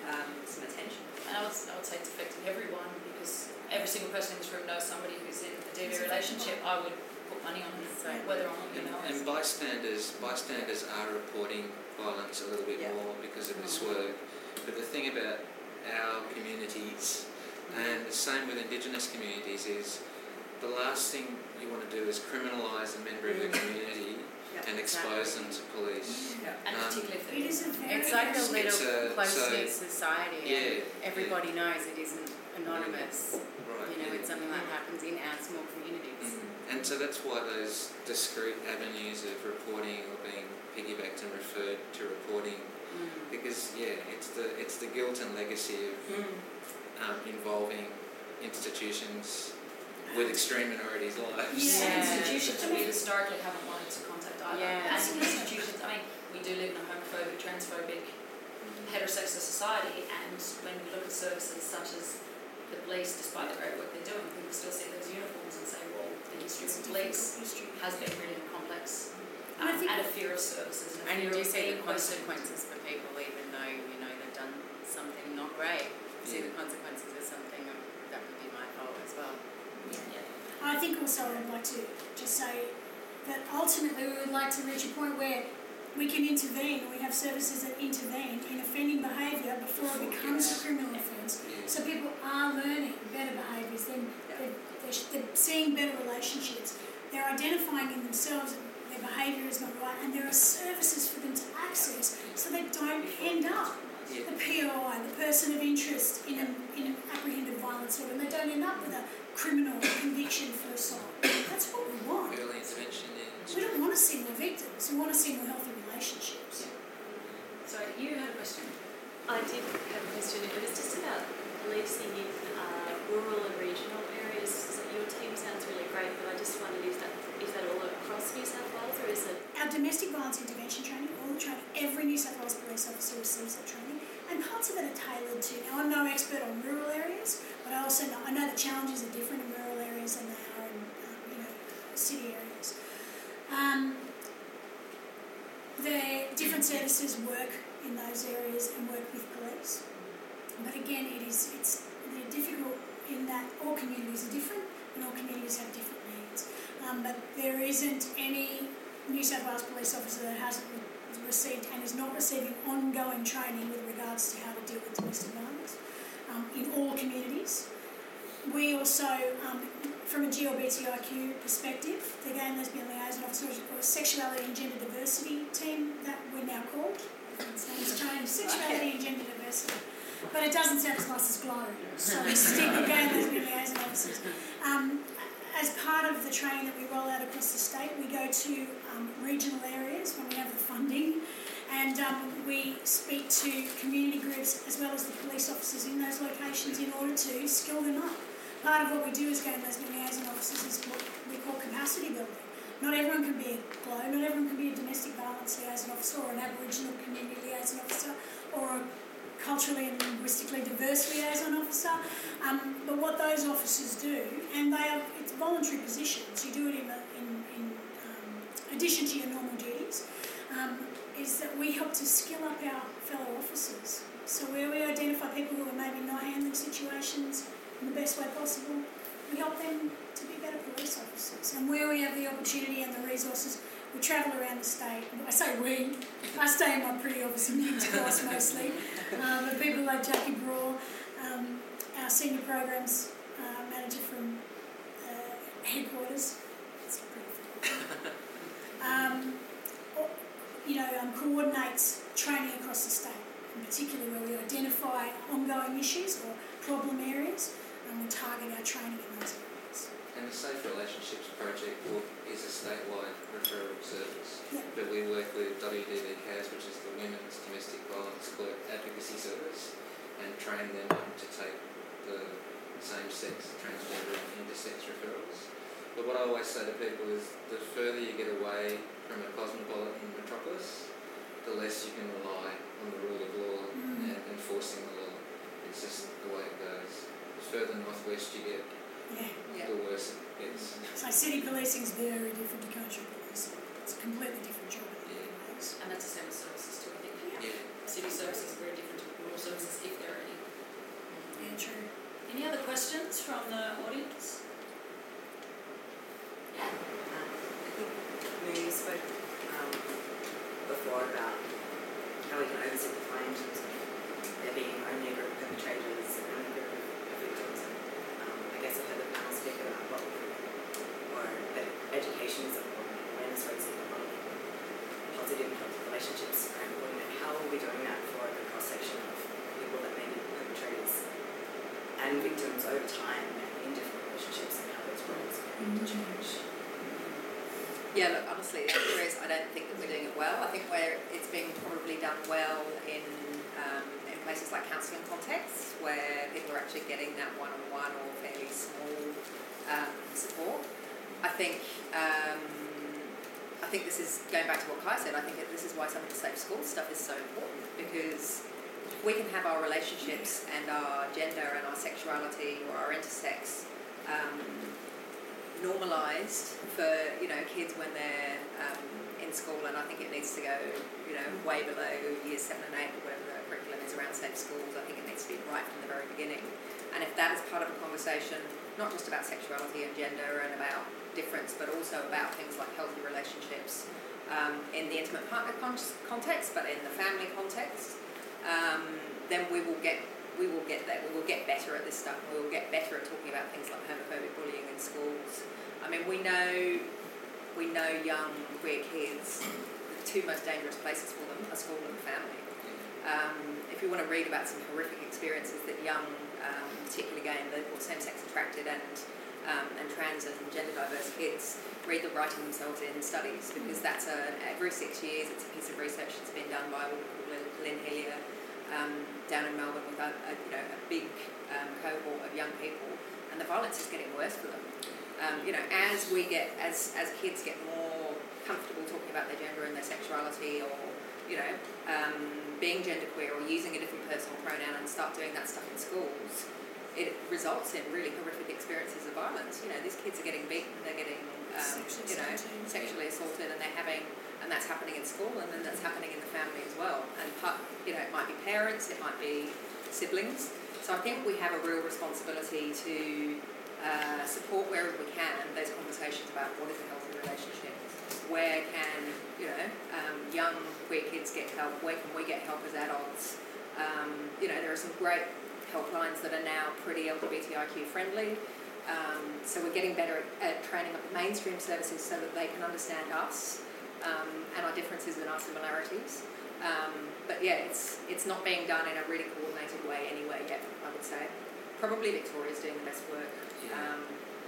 um, some attention. and I would, I would say it's affecting everyone because every single person in this room knows somebody who's in a DV relationship. I would put money on it, So- whether or not you And, know and it. bystanders, bystanders are reporting violence a little bit Yeah. more because of this work. But the thing about our communities, and the same with Indigenous communities, is the last thing you want to do is criminalise a member of the community Yeah. And expose them to police. Yeah. And um, particularly if It they're a very. It's like a little It's a- close so- knit society, Yeah, and everybody knows it isn't anonymous. Right. You know, yeah. it's something that happens in our small communities. Mm. And so that's why those discrete avenues of reporting or being piggybacked and referred to reporting, Mm. because yeah, it's the it's the guilt and legacy of Mm. um, involving institutions with extreme minorities' lives. Yeah, Yeah. institutions we historically haven't wanted to contact. Yeah. As institutions, I mean, we do live in a homophobic, transphobic, heterosexual society, and when we look at services such as the police, despite the great work they're doing, people still see those uniforms and say, well, the history It's of the police history. has been really complex, And I um, think- and a fear of services and And you fear do see the consequences for people, even though you know they've done something not great. You see the consequences of something that would be my fault as well. Yeah. I think also I'd like to just say that ultimately we would like to reach a point where we can intervene, and we have services that intervene in offending behaviour before it becomes a criminal offence. So people are learning better behaviours, then they're, they're, they're seeing better relationships. They're identifying in themselves that their behaviour is not right, and there are services for them to access so they don't end up the POI, the person of interest in, an, in an apprehended violence order, and they don't end up with a criminal conviction for assault. That's what we want. Early intervention, yeah. We don't want to see more victims, we want to see more healthy relationships. Sorry, you had a question. I did have a question. It was just about policing in uh, rural and regional areas. So your team sounds really great, but I just wondered if that is that all across New South Wales or is it? Our domestic violence intervention training, all the training, every New South Wales police officer receives that training, and parts of it are tailored to. Now, I'm no expert on rural areas, but I also know I know the challenges are different in rural areas than they are in um, you know city areas. Um, the different services work in those areas and work with police, but again, it is it's they're difficult in that all communities are different and all communities have different needs. Um, but there isn't any New South Wales police officer that hasn't received and is not receiving ongoing training with regards to how to deal with domestic violence um, in all communities. We also, um, from a GLBTIQ perspective, the Gay and Lesbian Liaison Officer or Sexuality and Gender Diversity team that we're now called. Its changed, Sexuality and Gender Diversity. But it doesn't sound as as GLOW, so we stick Gay and Liaison Officers. Um, as part of the training that we roll out across the state, we go to um, regional areas when we have the funding, and um, we speak to community groups as well as the police officers in those locations in order to skill them up. Part of what we do as gay and lesbian liaison officers is what we call capacity building. Not everyone can be a GLOW, not everyone can be a domestic violence liaison officer or an Aboriginal community liaison officer or a culturally and linguistically diverse liaison officer. Um, but what those officers do, and they are, it's voluntary positions, you do it in, in, in um, addition to your normal duties, um, is that we help to skill up our fellow officers. So where we identify people who are maybe not handling situations in the best way possible, we help them to be better police officers. And where we have the opportunity and the resources, we travel around the state. I say we, I stay in my pretty office in King's Cross mostly. Um, but people like Jackie Braw, um, our senior programs uh, manager from uh, headquarters, um, or, you know, um, coordinates training across the state, in particular where we identify ongoing issues or problem areas and target our training in those areas. And the Safe Relationships Project is a statewide referral service. Yeah. But we work with WDV CAS, which is the Women's Domestic Violence Court Advocacy Service, and train them to take the same-sex, transgender and intersex referrals. But what I always say to people is the further you get away from a cosmopolitan metropolis, the less you can rely on the rule of law Mm. and enforcing the law. It's just the way it goes. The further northwest you get, Yeah. Yeah. the worse it gets. So city policing is very different to country policing. It's a completely different job in many ways. And that's the same with services too, I think. Yeah. City services are very different to rural services, if there are any. Yeah, true. Any other questions from the audience? Um, I think we spoke um, before about how we can oversimplify in terms of there being only a group of perpetrators and only a group of of victims. And um, I guess I've heard the panel speak about what or that education is important, awareness raising important, positive healthy relationships are important. And how are we doing that for the cross section of people that may be perpetrators and victims over time and in different relationships and how those roles can need to change? Yeah, look, honestly, the answer is I don't think that we're doing it well. I think where it's being probably done well in um, in places like counselling contexts where people are actually getting that one-on-one or fairly small um, support. I think um, I think this is going back to what Kai said. I think that this is why some of the safe school stuff is so important because our relationships and our gender and our sexuality or our intersex um, normalised for you know kids when they're um, in school, and I think it needs to go you know way below years seven and eight or whatever the curriculum is around safe schools. I think it needs to be right from the very beginning, and if that is part of a conversation, not just about sexuality and gender and about difference, but also about things like healthy relationships um, in the intimate partner con- context, but in the family context, um, then we will get we will get there. We will get better at this stuff. We will get better at talking about things like homophobic bullying in schools. I mean, we know we know young queer kids. The two most dangerous places for them are school and family. Um, if you want to read about some horrific experiences that young, um, particularly gay and or same-sex attracted and um, and trans and gender diverse kids read the writing themselves in studies because that's a every six years it's a piece of research that's been done by a woman called Lynn- Lynn Hillier um, down in Melbourne with a, a you know a big um, cohort of young people, and the violence is getting worse for them. Um, you know, as we get as as kids get more comfortable talking about their gender and their sexuality, or you know, um, being genderqueer or using a different personal pronoun and start doing that stuff in schools, it results in really horrific experiences of violence. You know, these kids are getting beaten, they're getting um, you know sexually assaulted, and they're having and that's happening in school and then that's happening in the family as well. And part, you know it might be parents it might be siblings. So i think we have a real responsibility to uh, support wherever we can those conversations about what is a healthy relationship. Where can you know um, young queer kids get help? Where can we get help as adults? Um, you know there are some great helplines that are now pretty lgbtiq friendly. Um, so we're getting better at, at training up the mainstream services so that they can understand us um, and our differences and our similarities. Um, but yeah, it's it's not being done in a really coordinated way anyway yet. I would say probably Victoria's doing the best work. Yeah. Um,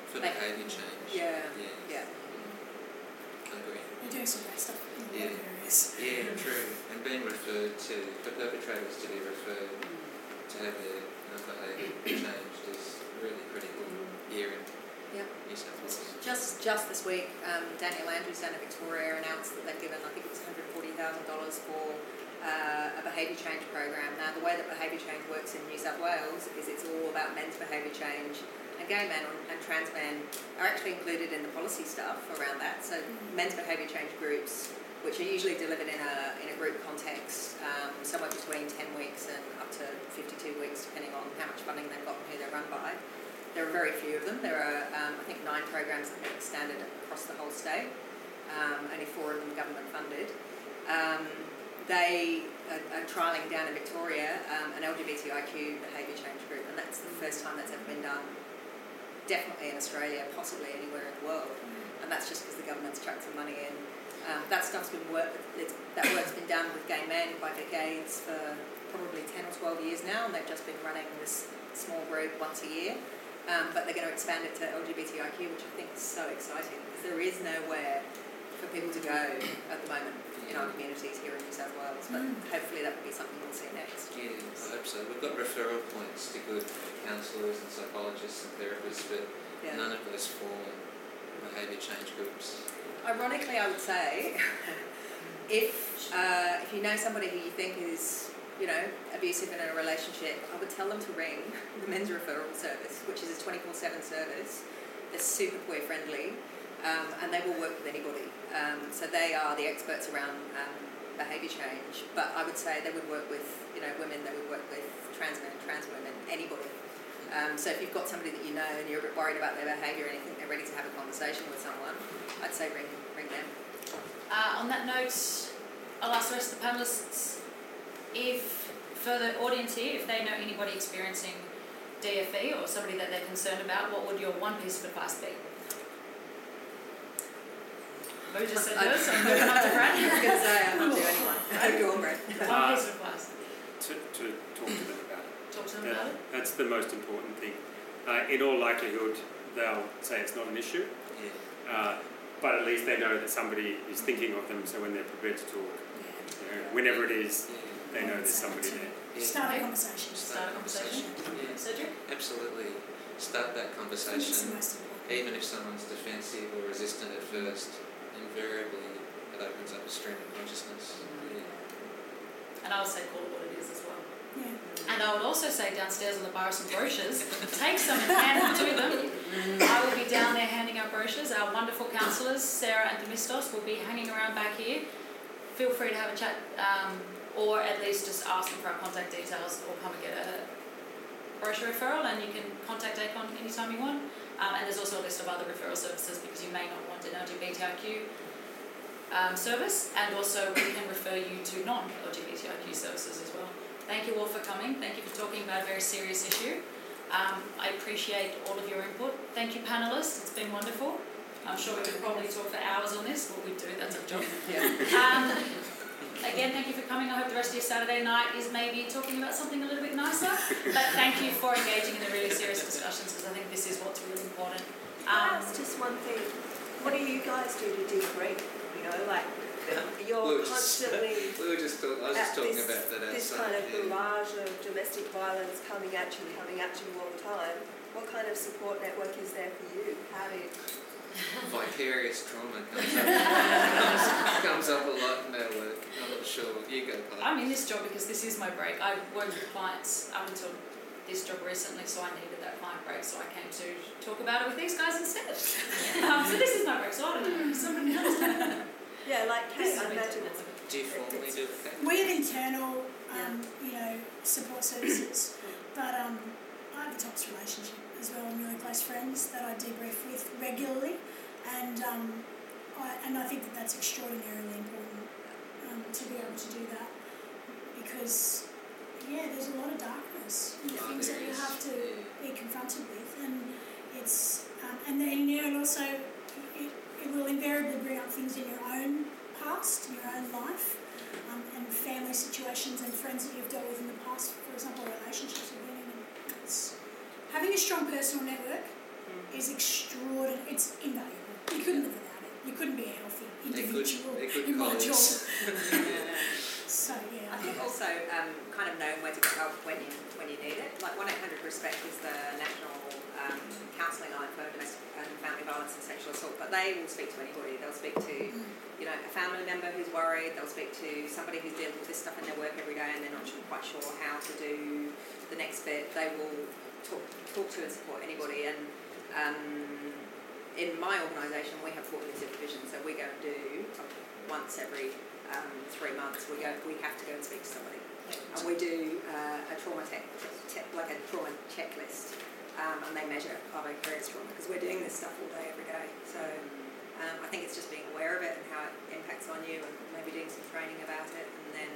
For They- behaviour change. yeah, Yeah. yeah. I agree. They're doing some great stuff in Yeah. areas. Yeah, true. And being referred to, for perpetrators to be referred to have their uh, behaviour changed is really critical here in Yeah. New South Wales. Just just this week, um, Daniel Andrews down in Victoria announced that they've given I think it was one hundred forty thousand dollars for uh, a behaviour change program. Now the way that behaviour change works in New South Wales is it's all about men's behaviour change, and gay men and trans men are actually included in the policy stuff around that. So men's behaviour change groups, which are usually delivered in a in a group context, um, somewhere between ten weeks and up to fifty two weeks, depending on how much funding they've got and who they're run by there are very few of them. There are, um, I think, nine programs that the standard across the whole state. Um, only four of them government funded. Um, they are, are trialling down in Victoria um, an LGBTIQ behaviour change group, and that's the first time that's ever been done. Definitely in Australia, possibly anywhere in the world, and that's just because the government's chucked some money in. Um, that stuff's been work. It's, that work's been done with gay men by Vic AIDS for probably ten or twelve years now, and they've just been running this small group once a year. Um, but they're going to expand it to LGBTIQ, which I think is so exciting because there is nowhere for people to go at the moment in our communities here in New South Wales. But hopefully that will be something we'll see next. Yeah, I hope so. We've got referral points to good counsellors and psychologists and therapists, but Yeah. none of those form behaviour change groups. Ironically, I would say, if uh, if you know somebody who you think is you know abusive in a relationship, I would tell them to ring the men's referral service, which is a twenty four seven service. They're super queer friendly, um, and they will work with anybody. Um, so they are the experts around um, behaviour change. But I would say they would work with you know women. They would work with trans men, trans women, anybody. Um, so if you've got somebody that you know and you're a bit worried about their behaviour and you think they're ready to have a conversation with someone, I'd say ring ring them. Uh, on that note, I'll ask the rest of the panelists if, for the audience here, if they know anybody experiencing DFV or somebody that they're concerned about, what would your one piece of advice be? Who just said yours, so I'm moving on to Brad. I was going to say I'm not doing anyone. Go on, Brett. One piece of advice. To, to talk to them about it. Talk to them That- about it. That's the most important thing. Uh, in all likelihood, they'll say it's not an issue, Yeah. uh, but at least they know that somebody is thinking of them, so when they're prepared to talk, you know, whenever it is, Yeah. They know there's somebody there. Start a conversation. Start a conversation. Yeah. Cedric? Absolutely. Start that I think it's the conversation. Even if someone's defensive or resistant at first, invariably it opens up a stream of consciousness. Yeah. And I would say call it what it is as well. Yeah. And I would also say downstairs on the bar are some brochures. Take some and hand them to them. I will be down there handing out brochures. Our wonderful counsellors, Sarah and Demistos, will be hanging around back here. Feel free to have a chat um, or at least just ask them for our contact details or come and get a brochure referral and you can contact ACON anytime you want. Um, and there's also a list of other referral services because you may not want an LGBTIQ um, service and also we can refer you to non-LGBTIQ services as well. Thank you all for coming. Thank you for talking about a very serious issue. Um, I appreciate all of your input. Thank you, panelists. It's been wonderful. I'm sure we could probably talk for hours on this. What we do, that's our job. Yeah. Again, thank you for coming. I hope the rest of your Saturday night is maybe talking about something a little bit nicer. But thank you for engaging in the really serious discussions because I think this is what's really important. Um, That's just one thing. What do you guys do to debrief? You know, like you're were just- constantly We were just talk, I was at just talking this, about that this outside. kind of yeah. barrage of domestic violence coming at you, coming at you all the time. What kind of support network is there for you? How do you? Vicarious trauma comes up, comes, comes up a lot in our work. I'm not sure. You go, Pilar. I'm in this job because this is my break. I worked with clients up until this job recently, so I needed that client break, so I came to talk about it with these guys instead. um, so this is my break, so I don't know. Somebody else. Yeah, like Kate, I me imagine. too. Do you formally do that? We have internal, um, you know, support services, but um, I have a tops relationship as well. I'm really close friends that I debrief with regularly, and um, I, and I think that that's extraordinarily important um, to be able to do that because yeah, there's a lot of darkness the Oh, things that you have to be confronted with, and it's um, and then you know, and also it, it will invariably bring up things in your own past, in your own life, um, and family situations and friends that you've dealt with in the past. For example, relationships you've been in. It's, having a strong personal network is extraordinary. It's invaluable. You couldn't live without it. You couldn't be a healthy They're individual they're good in my job. So yeah, I think also um, kind of knowing where to get help when you when you need it. Like one eight hundred Respect is the national um, counselling line for domestic and family violence and sexual assault, but they will speak to anybody. They'll speak to you know a family member who's worried. They'll speak to somebody who's dealing with this stuff in their work every day and they're not sure, quite sure how to do the next bit. They will talk talk to and support anybody and. Um, in my organisation, we have 14 supervision, so we go and do once every um, three months. We go, we have to go and speak to somebody, and we do uh, a trauma tech, te- like a trauma checklist. um, and they measure our vicarious trauma because we're doing this stuff all day, every day. So um, I think it's just being aware of it and how it impacts on you, and maybe doing some training about it, and then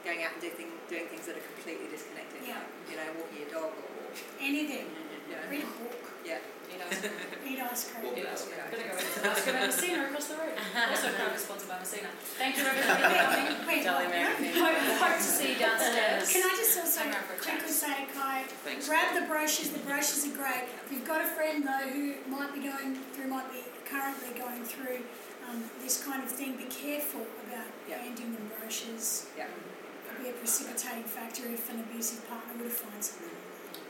going out and do thing, doing things that are completely disconnected, Yeah. like you know, walking your dog or Anything. you know, Read a book. yeah. Eat ice cream. Eat ice cream. Eat ice cream. Gonna go into ice cream at Messina across the road. Also proudly sponsored by Messina. Thank you everybody for coming. Wait, Jolly what? Mary. Hope, hope to see you downstairs. Can I just also Hang around for a chat. quickly say, Kai, Thanks. grab the brochures. The brochures are great. If you've got a friend though who might be going through, might be currently going through um, this kind of thing, be careful about Yeah. handing them brochures. Yeah. Could be a precipitating factor if an abusive partner would have found something.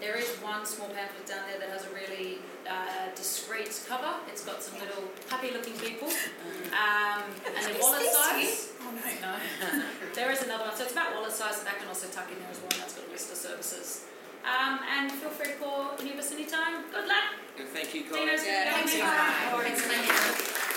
There is one small pamphlet down there that has a really uh, discreet cover. It's got some little happy looking people. Um, and the wallet size. Oh no. No. there is another one. So it's about wallet size and that can also tuck in there as well. and That's got a list of services. Um, and feel free to call any of us anytime. Good luck. And thank you, Dino's guys. gonna go thanks,